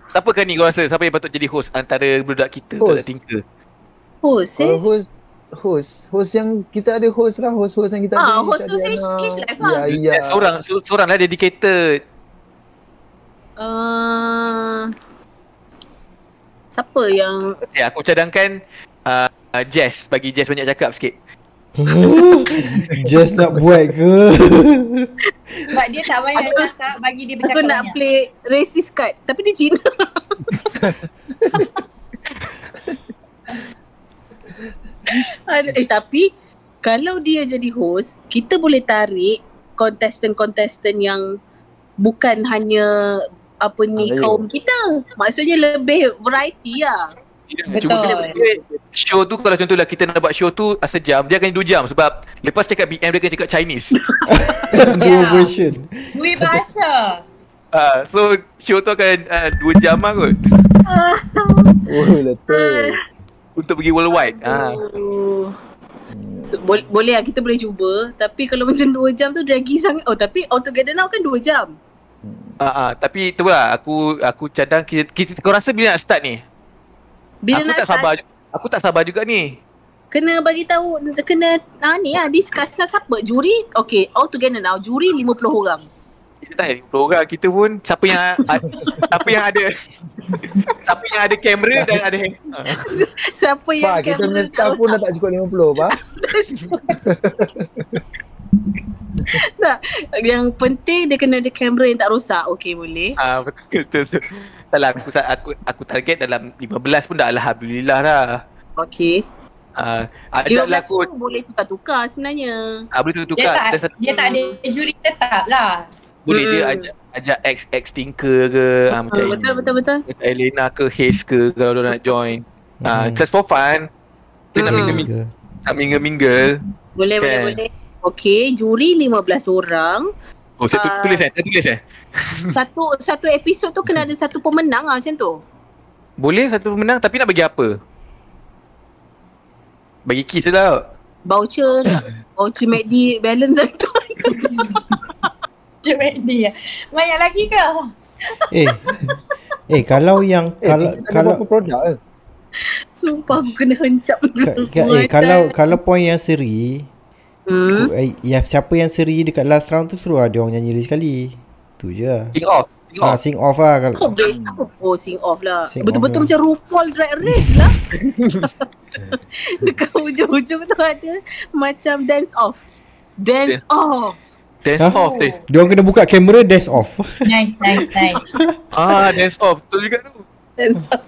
Siapa kan ni kau rasa? Siapa yang patut jadi host antara budak kita? Host. Budak tinker. Host Kalau eh. host host host yang kita ada host lah host host yang kita Ah, ada host host Diana. H- H Live ya lah. ya Seorang, se- seorang lah dedicated. Uh, siapa yang Okay, aku cadangkan uh, uh, Jess. Bagi Jess banyak cakap sikit. Just nak buat ke? Sebab dia tak banyak Aku- cakap, bagi dia aku bercakap nak banyak. play racist card tapi dia Cina. Eh tapi kalau dia jadi host, kita boleh tarik kontestan-kontestan yang bukan hanya apa ni kaum kita. Maksudnya lebih variety lah. Betul. Cuma show tu kalau contohlah kita nak buat show tu uh, sejam, dia akan 2 jam sebab lepas cakap BM dia akan cakap Chinese. Dua Ya. version. Dua bahasa. uh, so show tu akan uh, 2 jam lah kot oh letul untuk pergi worldwide. Ah. Oh. So, bo- boleh lah kita boleh cuba tapi kalau macam 2 jam tu draggy sangat. Oh tapi altogether now kan 2 jam. Ah, ah, tapi tu lah aku aku cadang kita, kita kau rasa bila nak start ni? Bila aku nak tak sabar. ju- Aku tak sabar juga ni. kena bagi tahu kena ah ni lah discuss lah siapa juri okay all together now juri 50 orang Kita tak ada 50 orang kita pun siapa yang siapa yang ada siapa yang ada kamera dan ada handphone. siapa yang Pak, kita punya staff pun dah tak cukup 50, Pak. tak yang penting dia kena ada kamera yang tak rosak okay boleh Ah betul betul. betul. Tak lah aku aku aku target dalam 15 pun dah alhamdulillah dah. okay Ah 15 ajak lah aku tu boleh tukar-tukar sebenarnya ah, boleh Dia tukar tak, dia tak ada juri tetap lah. boleh dia Mm-mm. ajak ajak ex ex tinker ke ah, macam Hmm, betul betul betul macam Elena ke Haze ke kalau dia nak join. Ah Hmm. just for fun. Kita nak Mm. mingle Ke? nak mingle mingle. boleh boleh Kan. boleh okay juri 15 orang Oh saya tu, Ah. tulis eh, saya tulis eh. satu satu episod tu kena ada satu pemenang lah macam tu Boleh satu pemenang tapi nak bagi apa? Bagi kiss je lah. voucher voucher McD balance satu Dia ready lah. Banyak lagi ke? Eh. Eh kalau yang Eh, kalau kita ada kalau berapa produk ke? sumpah aku kena hencap ka- ka- eh kalau kalau point yang seri hmm. eh, ya siapa yang seri dekat last round tu suruh ada orang nyanyi lagi sekali. Tu je. lah. Sing off. Sing Ah off. sing off lah kalau Oh, oh sing off lah. Sing Betul-betul off macam RuPaul Drag Race lah. Dekat hujung-hujung tu ada macam dance off. Dance Dance. off. Dance Hah? off dance. dia orang kena buka kamera dash off. Nice, nice, nice. Ah, dance off. Betul juga tu. Dance off.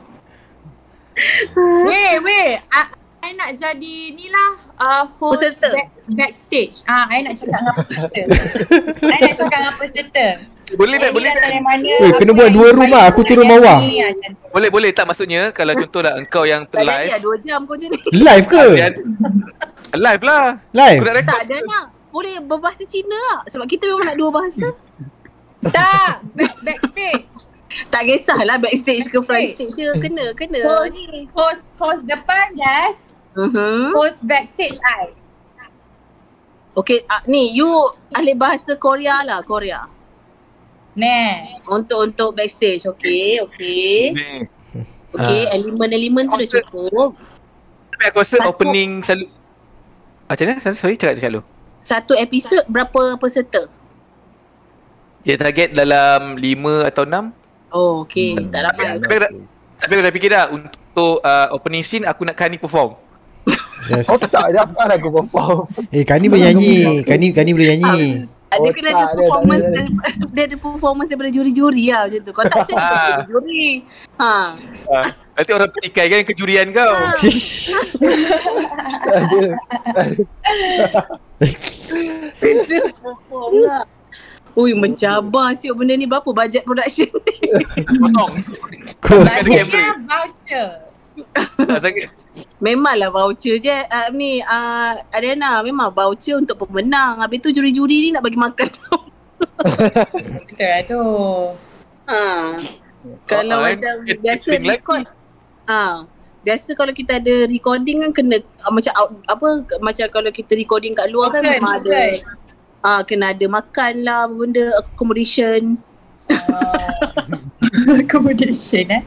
weh, weh. I, I nak jadi ni lah uh, host Peserta. back, backstage. Ah, I nak cakap dengan peserta. I nak cakap dengan peserta. Boleh tak? Eh, Boleh tak? mana? Weh, kena buat dua room lah. Aku turun bawah. Ah. Boleh boleh tak maksudnya kalau contohlah engkau yang terlive lah dua jam kau macam ni. Live ke? live lah. Live. Aku nak record. Tak ada nak. Boleh berbahasa Cina lah. Sebab kita memang nak dua bahasa. Tak, back, backstage. tak kisahlah backstage ke front stage je. Kena, kena. Host, host, host depan, yes. Uh-huh. Host backstage, I. Okay, uh, ni you ahli bahasa Korea lah, Korea. Nah. Untuk untuk backstage, okay, okay. Ni. Okay, elemen-elemen tu dah cukup. Tapi aku rasa Satu. opening selalu Macam mana? Sorry, cakap selalu. Satu episod berapa peserta? Dia target dalam 5 atau 6. Oh, okay. Hmm. Tak ramai. Tapi, tapi, tapi aku dah fikir dah untuk uh, opening scene aku nak Kani perform. Yes. Oh tak ada apa aku perform. Eh Kani boleh nyanyi. Kani Kani boleh nyanyi. Oh, kena ada dia performance ada. dia, dia ada performance daripada juri-juri lah macam tu. Kau tak macam Ah. tu juri. Ha. Uh, nanti orang petikai kan kejurian kau. Ah. ada. Perform lah. Ui, mencabar siap benda ni. Berapa bajet production ni? Kosong. Kos. Kamera. Bajetnya voucher. Tak sakit. Memanglah voucher je uh, ni uh, Ariana memang voucher untuk pemenang. Habis tu juri-juri ni nak bagi makan. Betul lah tu. ha. Kalau Ah, macam eh, biasa record. Ha. Biasa kalau kita ada recording kan kena uh, macam out, apa macam kalau kita recording kat luar kan Makan, memang ada ah kena ada makan lah benda accommodation. Accommodation eh.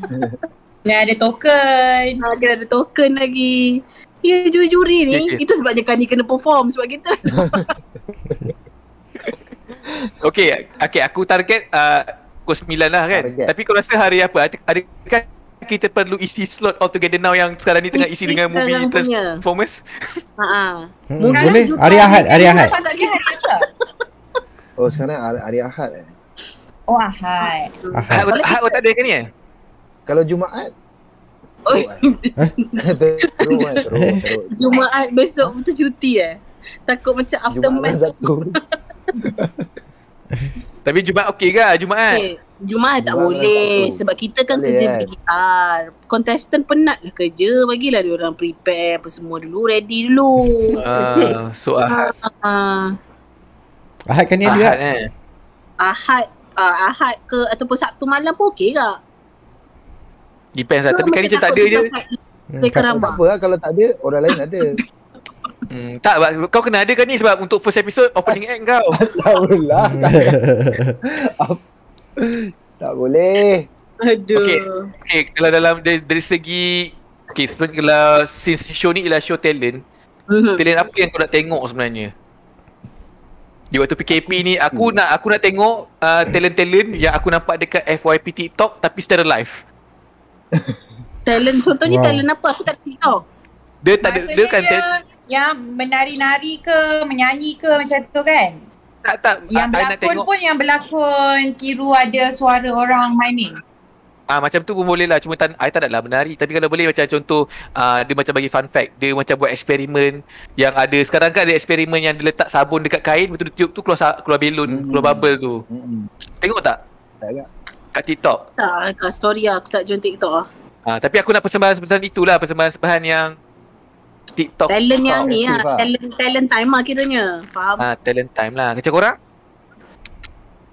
Ni ada token. Ha, kena ada token lagi. Ya juri-juri ni ya. itu sebabnya Kani kena perform sebab kita. Okay, okay aku target uh, pukul 9 lah kan. Target. Tapi kau rasa hari apa? Ad- Adakah kita perlu isi slot all together now yang sekarang ni tengah isi dengan movie sekarang punya. Transformers? Ha ah. Hmm, Mungkin boleh. juga Hari Ahad, hari Ahad. Tak kira hari apa? Oh sekarang hari, hari Ahad eh. Oh Ahad. Ahad, Ahad. Ahad tak ada kan ni eh? Kalau Jumaat Oi. teruk eh. teruk. Teruk, teruk. Jumaat besok betul cuti eh. Takut macam Jumaat aftermath. satu. Tapi Jumaat okey ke Jumaat? Okay. Jumaat tak Jumaat boleh satu. sebab kita kan Boleh, kerja kan? PR. Contestant penat lah kerja. Bagilah dia orang prepare apa semua dulu, ready dulu. Uh, so Ahad, Ah, Ahad kan ni Ahad dia. eh. Ahad uh, Ahad ke ataupun Sabtu malam pun okey tak? Depends lah. Tapi kali macam tak ada je. Hmm. Tak apa lah kalau tak ada orang lain ada. Hmm, tak, kau kena ada kan ni sebab untuk first episode opening act kau. Asal pula. Tak boleh. Aduh. Okey. Okay, kalau dalam dari, dari segi Okay, sebenarnya kalau since show ni ialah show talent, Mhm. talent apa yang kau nak tengok sebenarnya? Di waktu PKP ni aku nak aku nak tengok uh, talent-talent yang aku nampak dekat FYP TikTok tapi secara live. Talent contohnya Wow. talent apa? Aku tak tahu. Dia tak ada dia Maksudnya kan dia talent, yang menari-nari ke, menyanyi ke macam tu kan? tak tak Yang I, I nak berlakon tengok pun yang berlakon tiru ada suara orang mainin. ah macam tu pun boleh lah cuma tak I tak nak lah menari tapi kalau boleh macam contoh ah dia macam bagi fun fact dia macam buat eksperimen yang ada sekarang kan ada eksperimen yang dia letak sabun dekat kain betul tiup tu keluar keluar belon Hmm. keluar bubble tu Mm-mm. tengok tak Tak agak. Kat TikTok Tak, kat story aku tak join TikTok ah. Ah, tapi aku nak persembahan-persembahan itulah, persembahan-persembahan yang TikTok. Talent yang ni lah. lah. Talent, talent time lah kiranya. Faham? Ah, talent time lah. Macam korang?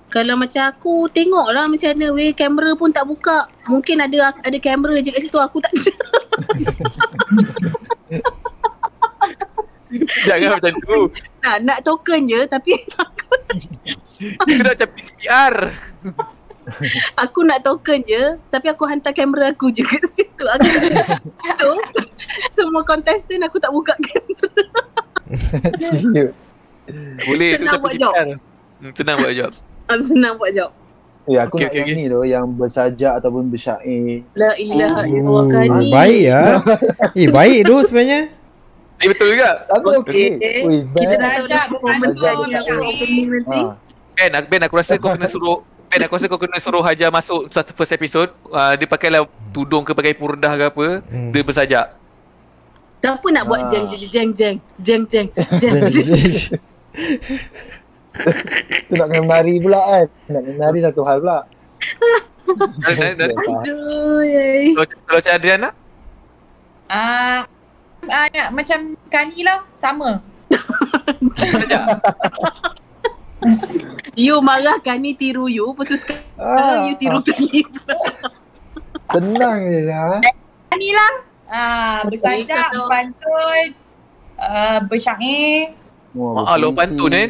Kalau macam aku tengok lah macam mana weh kamera pun tak buka. Mungkin ada ada kamera je kat situ aku tak ada. Jangan macam tu. nak, nak token je tapi Kita nak macam PR. aku nak token je tapi aku hantar kamera aku je kat situ. Aku, so, semua contestant aku tak buka kamera. Serius. Boleh tu Senang tapi buat job. Hmm, senang buat job. Senang buat job. Eh aku Okay, nak okay, yang okay. ni tu yang bersajak ataupun bersyair. La ilaha Oh, illallah kan ni. baik ya. Eh baik tu sebenarnya. Eh betul juga. Tapi okey. Okey. Ui, Kita dah apa opening nanti. Ha. Ben, aku- Ben aku rasa kau kena suruh Ben aku rasa kau kena suruh Hajar masuk satu first episode. Uh, dia pakailah tudung ke pakai purdah ke apa. Hmm. Dia bersajak. Siapa nak buat Ah. jeng jeng jeng jeng jeng jeng jeng Tu nak kena menari pula kan. Nak kena menari satu hal pula. Aduh, kalau, macam Adriana? Ah, ah nak macam Kani lah, sama. Bersajak. You marah Kani tiru you Lepas tu sekarang Ah, you tiru Kani senang je lah. Kani lah. Ah, bersajak, berpantun, uh, bersyair. Wah, Ah, lawan berpuisi. pantun, eh.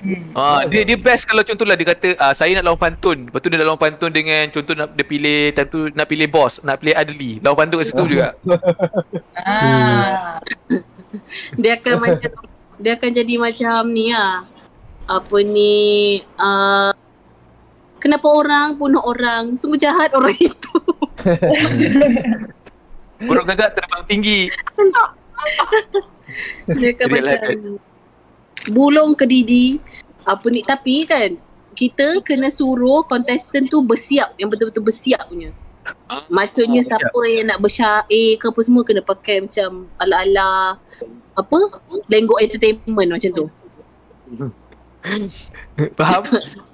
Hmm. Ah, dia dia best kalau contohlah dia kata ah, saya nak lawan pantun. Lepas tu dia nak lawan pantun dengan contoh nak dia pilih time tu nak pilih boss, nak pilih Adli. Lawan pantun kat situ juga. Ah. Dia akan macam Dia akan jadi macam ni lah Apa ni uh, Kenapa orang bunuh orang Sungguh jahat orang itu Burung gagak terbang tinggi. Real macam Bulung ke didi Apa ni Tapi kan Kita kena suruh Contestant tu bersiap Yang betul-betul bersiap punya Ah, Maksudnya bersiap. siapa yang nak bersyair ke apa semua kena pakai macam ala-ala apa? Lenggok entertainment macam tu. Faham?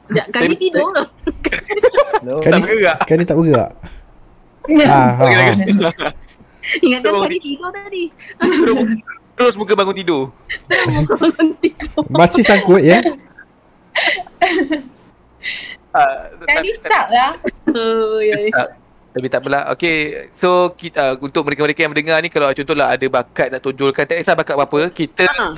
Tak, kali Tapi- tidur ke? No. Kan tak ni, bergerak. kan ni tak bergerak. Ah, ha, ha. lagi. Ingatkan tidur tadi. Terus, terus muka bangun tidur. Terus muka bangun tidur. Masih sangkut ya. Ah, Kali tapi- start lah. Oh, ya. ya. Tak, tapi tak apalah. Okay, so kita uh, untuk mereka-mereka yang mendengar ni kalau contohlah ada bakat nak tonjolkan tak kisah bakat apa-apa, kita Ha.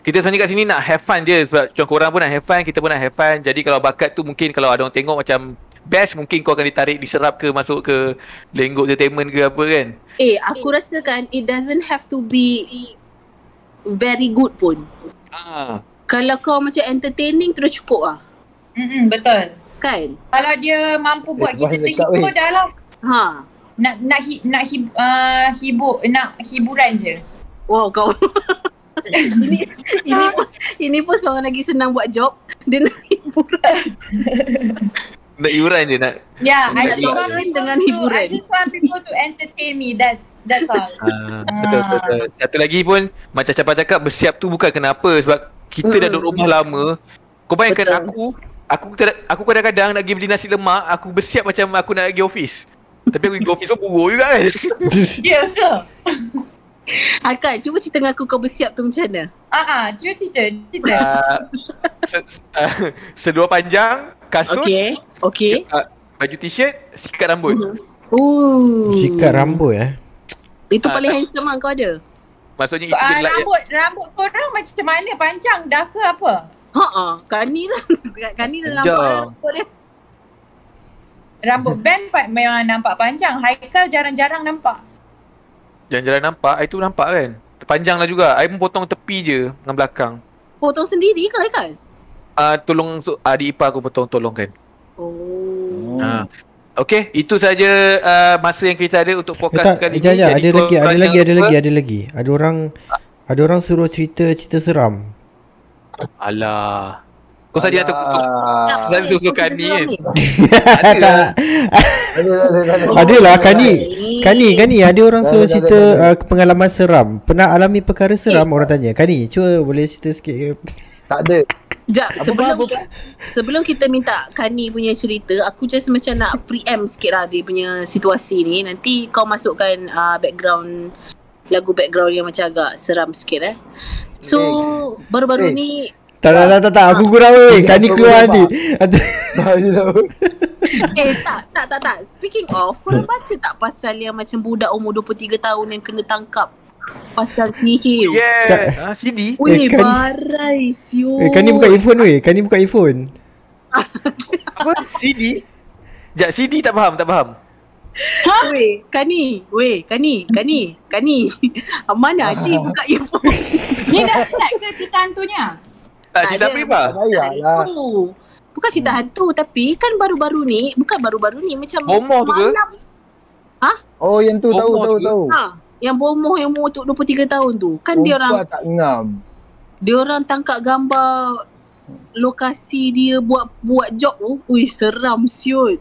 Kita sebenarnya kat sini nak have fun je sebab macam korang pun nak have fun, kita pun nak have fun. Jadi kalau bakat tu mungkin kalau ada orang tengok macam best mungkin kau akan ditarik diserap ke masuk ke Lenggo Entertainment ke apa kan. Eh, aku rasa kan it doesn't have to be very good pun. Ah. Kalau kau macam entertaining terus cukup lah. Mm-mm, betul. Kan? Kalau dia mampu buat Eh, kita terhibur weh. dah lah. Ha. Nak nak hi, nak hi, uh, hibur nak hiburan je. Wow, kau. ini, ini pun ini pun seorang lagi senang buat job. Dia nak hiburan. Nak hiburan je nak. Yeah, Nak I just hiburan want people dengan to, hiburan. I just want people to entertain me. That's that's all. Ah, betul, betul, betul. Satu lagi pun macam Capa cakap bersiap tu bukan kenapa sebab kita dah duduk rumah lama. Kau bayangkan Betul. aku aku ter, aku kadang-kadang nak pergi beli nasi lemak, aku bersiap macam aku nak pergi office. Tapi aku pergi office pun buruk juga kan. Ya ke? Hakan, cuba cerita dengan aku kau bersiap tu macam mana? Ah ah, cuba cerita, cerita. uh, se, uh, seluar panjang, kasut, Okey. Okey. uh, baju t-shirt, sikat rambut. Ooh. Sikat rambut eh. Itu Ah, paling handsome lah kau ada. Maksudnya itu Ah, lah. rambut rambut korang macam mana panjang dah ke apa? Ha ah, Kani lah. Kani dah nampak dah rambut dia. Rambut band pa- memang nampak panjang. Haikal jarang-jarang nampak. Yang jalan nampak, itu nampak kan. Panjang lah juga. I pun potong tepi je dengan belakang. Potong sendiri ke kan? Uh, tolong so, adik ipar aku potong tolongkan. Oh. Ha. Okey, itu saja uh, masa yang kita ada untuk Eh, podcast tak, kali ini. Jadi Ada lagi, ada lagi, ada lagi, ada lagi. Ada orang ada orang suruh cerita cerita seram. Alah. Kau saja nak tukar. Alah. Dan susukan ni kan. tak. Ada lah. Kani. Kani, Kani ada orang suruh cerita uh, pengalaman seram. Pernah alami perkara seram orang tanya. Kani, cuba boleh cerita sikit ke? Tak ada. Sekejap, sebelum apa, apa? sebelum kita minta Kani punya cerita, aku just macam nak preempt sikit lah dia punya situasi ni. Nanti kau masukkan uh, background lagu background yang macam agak seram sikit eh. So, baru-baru Eh. ni Tak, tak, tak, tak, tak. Aku kurang weh. Kani Aku keluar nanti. Tahu. Eh tak, tak, tak, tak. Speaking of, korang baca tak pasal yang macam budak umur 23 tahun yang kena tangkap pasal sihir? Yeah. Ah, CD. Weh, Eh, kan- barai siu. Eh, Kani buka earphone weh. Kani buka earphone. Apa? CD? Sekejap, CD tak faham, tak faham. Weh, Kani, weh, Kani, Kani, Kani. Mana Haji buka earphone? Ni dah start ke cerita hantunya? Tak, cerita apa? Tak lah. Hantu. Bukan cerita hantu tapi kan baru-baru ni, bukan baru-baru ni macam Bomoh tu ke? semalam. Oh yang tu tahu Bomoh tahu tu. tahu. Ha, yang bomoh yang umur tu 23 tahun tu. Kan dia orang tak ngam. dia orang tangkap gambar lokasi dia buat buat job tu. Ui, seram siut.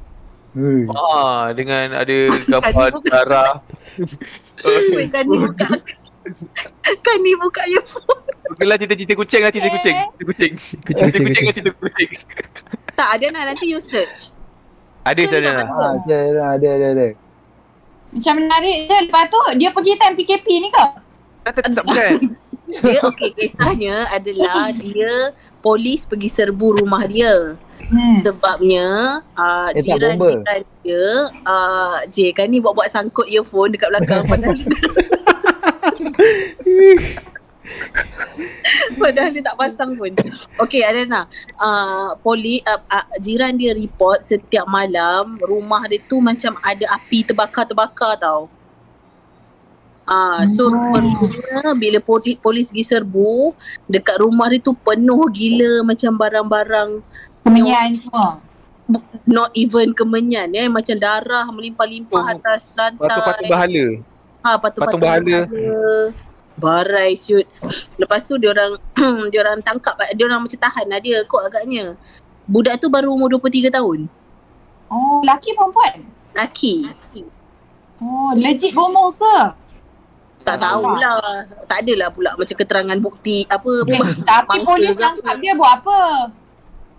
Hei. Ah, dengan ada gambar Tadi bukan- darah. Weh, Kani buka. Buka earphone. Okeylah cerita-cerita kucing lah, cerita kucing. Cerita kucing. Kucing, Cerita kucing, kucing lah, kucing. cerita kucing. Tak ada nak nanti you search. Ada, ada. ada. Ah, saya ada ada ada. Macam menarik je. Lepas tu dia pergi time PKP ni ke? Tak, tak, tak, bukan. Dia okey kisahnya adalah dia polis pergi serbu rumah dia. Hmm. Sebabnya uh, Eh, tak, jiran bomba. jiran dia uh, J kan ni buat-buat sangkut earphone dekat belakang padahal Padahal dia tak pasang pun. Okey Adana, uh, poli uh, uh, jiran dia report setiap malam rumah dia tu macam ada api terbakar-terbakar tau. Ah, uh, so Hmm. perlunya bila polis, polis pergi serbu dekat rumah dia tu penuh gila macam barang-barang Kemenyan semua. not even kemenyan eh macam darah melimpah-limpah Oh, atas lantai. Patung-patung bahala. Ha, patung-patung patung bahala. Barai siut. Lepas tu dia orang dia orang tangkap dia orang macam tahan lah dia kot agaknya. Budak tu baru umur 23 tahun. Oh, laki perempuan? Laki. Oh, legit bomoh ke? Tak tahulah. Tak adalah pula macam keterangan bukti apa. Eh, tapi polis tangkap dia buat apa?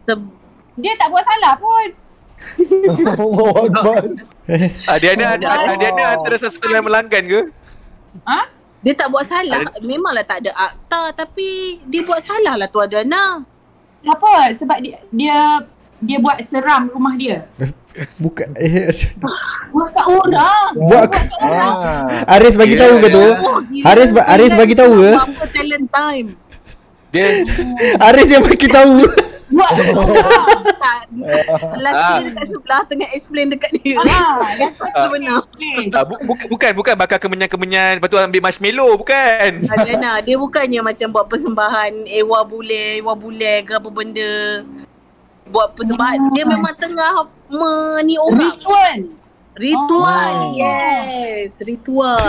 Se- Dia tak buat salah pun. Allah Akbar. Adiana, Oh. Adiana antara sesuatu yang melanggan ke? Dia tak buat salah. Memanglah tak ada akta tapi dia buat salah lah tu Adana. Apa? Sebab dia dia dia buat seram rumah dia. Bukan eh, Buat kat orang. Buat kat orang. Ah. Haris bagi tahu ke tu? Oh. Haris ba- Haris bagi tahu ke? Apa talent time. Dia Haris yang bagi tahu. Buat. Tak. Lelaki Ah. dia dekat sebelah tengah explain dekat dia. Ah, tu Sebenar. ah, bu, bukan bukan bukan bakar kemenyan-kemenyan lepas tu ambil marshmallow bukan. Adana, dia bukannya macam buat persembahan ewa bule, ewa bule ke apa benda. Buat persembahan. Dia memang tengah meni orang. Ritual. Ritual. Oh. Yes, ritual.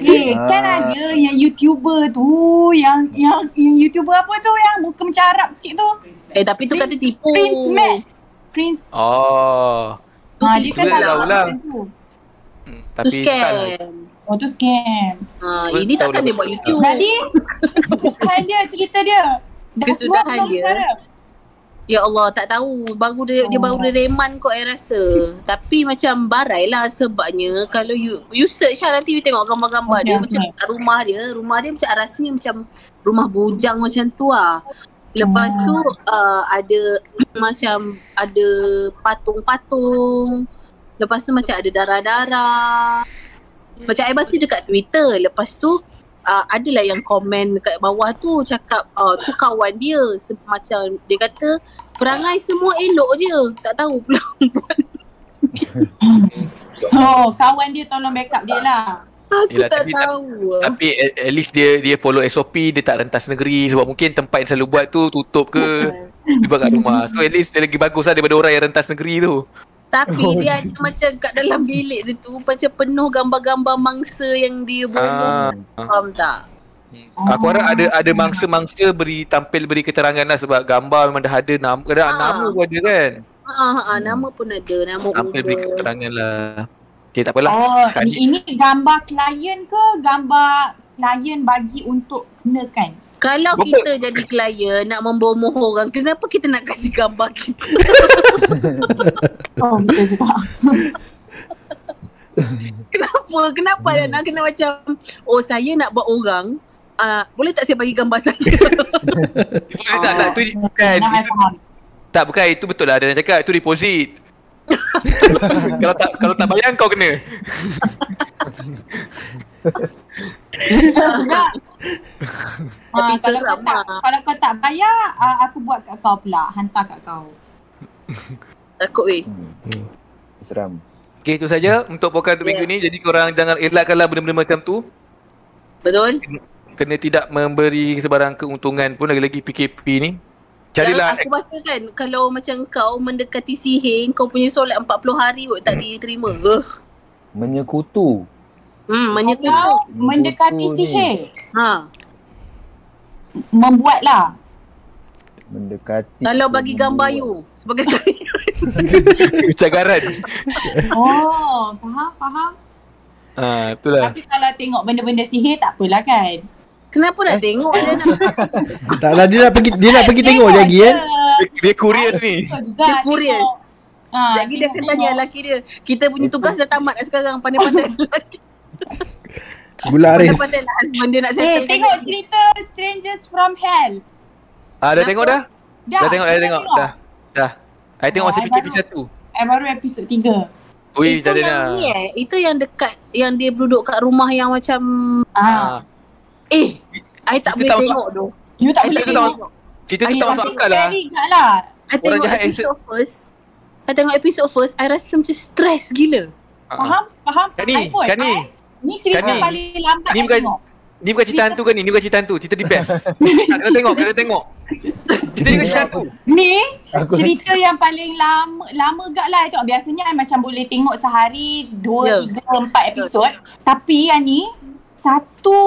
Eh, kan Ah. ada yang YouTuber tu, yang yang yang YouTuber apa tu yang muka macam Arab sikit tu. Eh tapi tu kata tipu. Prince Matt. Prince. Oh. Ha, dia kan macam tu. Hmm, Tu Tapi lah. scam. Oh tu scam. Ha, ini takkan lah, dia buat. YouTube. Jadi, kesudahan dia, cerita dia. Dah Kesudahan dia. perkara? Ya Allah, tak tahu. Baru dia, dia baru Oh. dia reman kot I rasa. Tapi macam barai lah sebabnya kalau you you search lah nanti you tengok gambar-gambar Okay, dia okay. macam rumah dia. Rumah dia macam rasanya macam rumah bujang macam tu lah. Lepas tu uh, ada macam ada patung-patung. Lepas tu macam ada darah-darah. Macam I baca dekat Twitter. Lepas tu uh, adalah yang komen dekat bawah tu cakap uh, tu kawan dia Se- macam dia kata perangai semua elok je tak tahu pula Oh, kawan dia tolong backup dia lah. Aku Yelah, tak tapi tahu Tapi at, at least dia dia follow SOP dia tak rentas negeri sebab mungkin tempat yang selalu buat tu tutup ke dia buat kat rumah. So at least dia lagi bagus lah daripada orang yang rentas negeri tu. tapi Oh, dia ada macam kat dalam bilik dia tu macam penuh gambar-gambar mangsa yang dia Ah, bunuh ah. faham tak Aku harap ada ada mangsa-mangsa beri tampil beri keterangan lah sebab gambar memang dah ada nama ada Ah. nama pun ada kan. ha, ha, ha, nama pun ada nama Tampil beri keterangan lah. Okay tak apalah. Oh, Kali- ini, ini gambar klien ke gambar klien bagi untuk kenakan? kalau Berapa? kita jadi klien nak membomoh orang kenapa kita nak kasih gambar kita Oh, betul juga. kenapa kenapa hmm. nak kena macam oh saya nak buat orang Uh, boleh tak saya bagi gambar saya? tak tak tak tu bukan Nah, itu, tak bukan itu betul lah ada yang cakap itu deposit. kalau tak kalau tak bayar kau kena. Ah, kalau kau tak lah. kalau kau tak bayar, ah, aku buat kat kau pula, hantar kat kau. Takut weh. Hmm. Seram. Okay itu saja untuk podcast untuk minggu Yes. ni. Jadi korang jangan elakkanlah benda-benda macam tu. Betul? Kena tidak memberi sebarang keuntungan pun lagi-lagi PKP ni. Carilah Yang aku baca kan kalau macam kau mendekati sihir kau punya solat 40 hari kot tak diterima. Uh. Menyekutu. Hmm, menyekutu. Kau mendekati ni. sihir, Ha. membuatlah. Mendekati. Kalau bagi gambar you sebagai cagaran. Oh, faham, faham. ha, itulah. Tapi kalau tengok benda-benda sihir tak apalah kan. Kenapa nak tengok dia nak Tak lah dia nak pergi dia nak pergi tengok lagi kan. Dia, dia curious ni. Betul juga. Dia curious. Ah, Lagi dia akan tanya lelaki dia. Kita punya tugas dah tamat dah sekarang. Pandai-pandai lelaki. Gula Haris. Pandai-pandai lah husband dia nak Eh, settle. tengok cerita Strangers from Hell. Ah dah tengok dah? Dah, Dah tengok, dah tengok. Dah. Dah. I tengok masa PKP baru- 1. Eh, baru episod 3. Ui, Itu yang dah. ni eh. Itu yang dekat, yang dia duduk kat rumah yang macam, Ah, Ah. Eh, I tak boleh tengok tu. you tak boleh tengok. Cerita tu tak masuk tapi akal lah. Lah. I tengok episode first. I tengok episode first, I rasa macam stress gila. Ah, ah. Faham? Faham? Kan ni, I pun, kan ni. I- Ni cerita paling lambat Ni I bukan- tengok. Ni bukan cerita hantu kan ni? Ni bukan cerita hantu. Cerita di best. Tak kena tengok, kena tengok. Cerita ni bukan cerita hantu. Ni Aku- cerita yang paling lama lama gak lah I tengok. Biasanya I macam boleh tengok sehari dua, Ya. tiga, empat episod. Tapi yang ni satu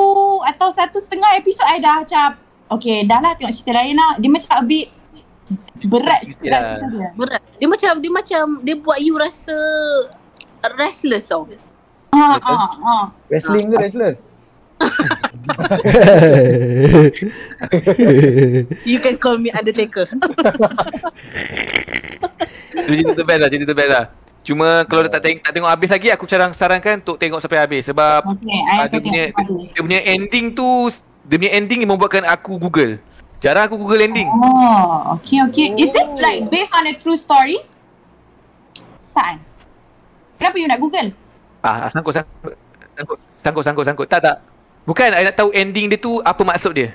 atau satu setengah episod I dah macam okay dah lah tengok cerita lain lah. Dia macam a bit berat Sikit berat lah. cerita dia. Berat. Dia macam, dia macam, dia buat you rasa restless tau. Ha, ha, ha. Wrestling ke restless? You can call me Undertaker. cerita tu best lah, cerita tu best lah. Cuma kalau tak tengok, tak tengok habis lagi aku carang sarankan untuk tengok sampai habis sebab Okay, I ah, dia punya dia punya ending tu dia punya ending yang membuatkan aku Google. Jarang aku Google ending. Oh, okay, okay. Is this like based on a true story? Tak kan? Kenapa you nak Google? Ah, sangkut sangkut sangkut sangkut sangkut sangkut. Tak tak. Bukan I nak tahu ending dia tu apa maksud dia.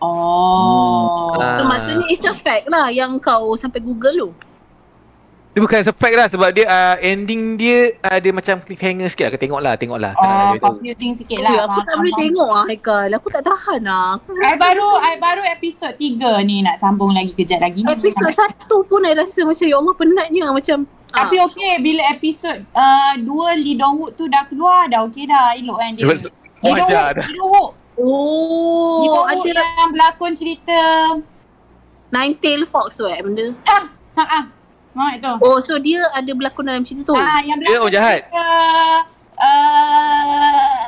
Oh. Ah. So maksudnya it's a fact lah yang kau sampai Google tu. Dia bukan fact lah sebab dia uh, ending dia ada macam cliffhanger sikit lah. Tengoklah, tengoklah. Tak nak Oh, confusing sikit Okay, lah. aku Faham, tak boleh tengok lah Haikal. Aku tak tahan lah. Aku I baru I baru episod 3 ni nak sambung lagi kejap lagi. Ni Episod satu pun I rasa macam ya Allah penatnya macam Tapi ah. okey bila episod uh, 2 Lee Dong Wook tu dah keluar dah okey dah elok kan dia. Dia- Lee Dong Wook. Lee Dong Wook. Lee Oh, Dong Wook ada yang berlakon cerita Nine Tail Fox tu eh benda. ha ha ha. Ha itu. Oh, so dia ada berlakon dalam cerita tu. Ah yang Dia berlakon orang jahat. cerita uh,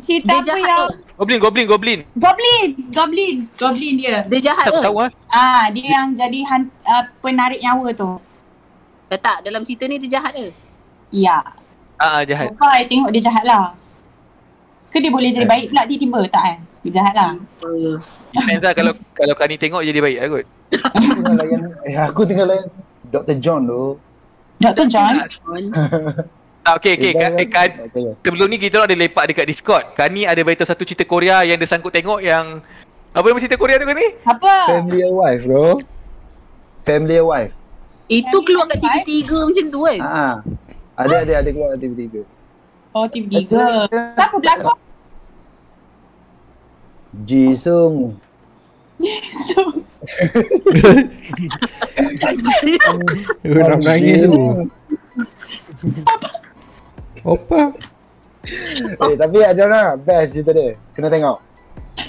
cerita Dia apa jahat yang ke? Goblin, goblin, goblin. Goblin, Goblin, Goblin dia. Dia jahat ke? tahu. Ah, dia yang jadi han, uh, penarik nyawa tu. Eh, tak, dalam cerita ni dia jahat ke? Ya. Ah, ah, jahat. I tengok dia jahat lah. Ke dia boleh jadi baik pula tiba-tiba tak kan? Dia jahat lah. Oh, Depends lah kalau kalau Kani tengok jadi baik lah kot. Aku tengah layan, eh aku tengah layan Dr. John tu. Dr. John? Ah, okay, okay. Ka, eh, kan, sebelum ni kita orang ada lepak dekat Discord. Kani ada beritahu satu cerita Korea yang dia sangkut tengok yang apa nama cerita Korea tu Kani? Apa? Family and wife bro. Family and wife. Itu keluar kat TV3 macam tu kan? Ha. Ada ada ada keluar kat TV3. Oh, TV3. Siapa berlakon? Jisung. so, Aku nak menangis tu. Apa? Eh tapi ada lah best cerita dia. Kena tengok.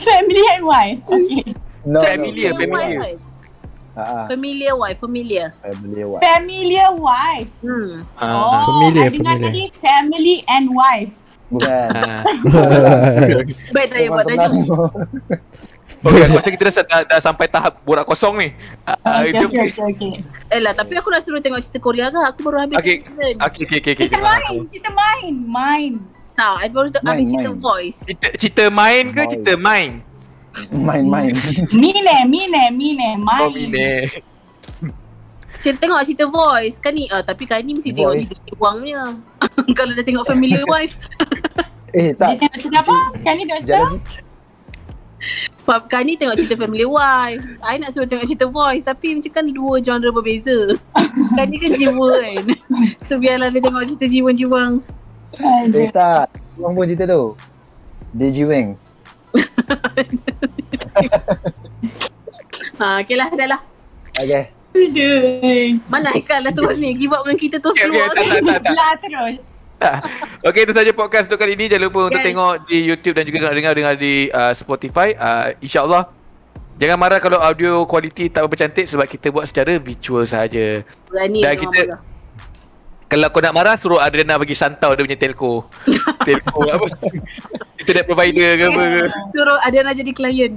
family and wife. Okay. No, Familiar, no. familiar. wife. Ha, ha. Familiar wife, familiar. Family and wife. Familiar wife. Hmm. Ah. Oh, Familiar, I dengar familiar. tadi family and wife. Bukan. Ah. Baik tak payah buat tengok. Okay, aku rasa kita dah, dah, dah sampai tahap borak kosong ni. Ah, Okay, jom. okay, okay, okay. Eh lah, tapi aku nak suruh tengok cerita Korea ke? Aku baru habis Okay. season. Okay, okay, okay. okay. Cerita main, cerita main, main. Tak, I baru Main, habis cerita main. voice. Cerita, cerita main ke Main. cerita main? Main-main. Mine, mine, mine, main. Oh, mine. Cerita tengok cerita voice. Kan ni, ah, tapi kan ni mesti tengok Voice. cerita Iwang punya. Kalau dah tengok familiar wife. Eh Dia tak. tengok cerita apa? Kan ni tengok cerita Faham kan ni tengok cerita family wife. I nak suruh tengok cerita voice tapi macam kan dua genre berbeza. kan ni kan jiwa kan. So biarlah dia tengok cerita jiwang-jiwang. Eh tak. Orang pun cerita tu. Deji Wings. Ha, okay lah, dah lah. Okay. Aduh. Mana Haikal dah terus ni. Give up dengan kita terus Okay, okay, keluar. tak, tak, tak, tak. Belah terus. Okay, itu saja podcast untuk kali ini. Jangan lupa untuk tengok di YouTube dan juga nak dengar-dengar di uh, Spotify. Uh, InsyaAllah. Jangan marah kalau audio kualiti tak berapa cantik sebab kita buat secara virtual saja. Berani Dan kita- marah. Kalau kau nak marah, suruh Adriana bagi santau dia punya telco. telco apa? Internet provider ke apa ke. Suruh Adana jadi klien.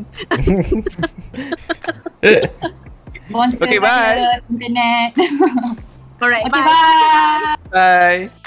Sponsor Okay, bye. internet. Alright, Okay, bye. bye. Bye.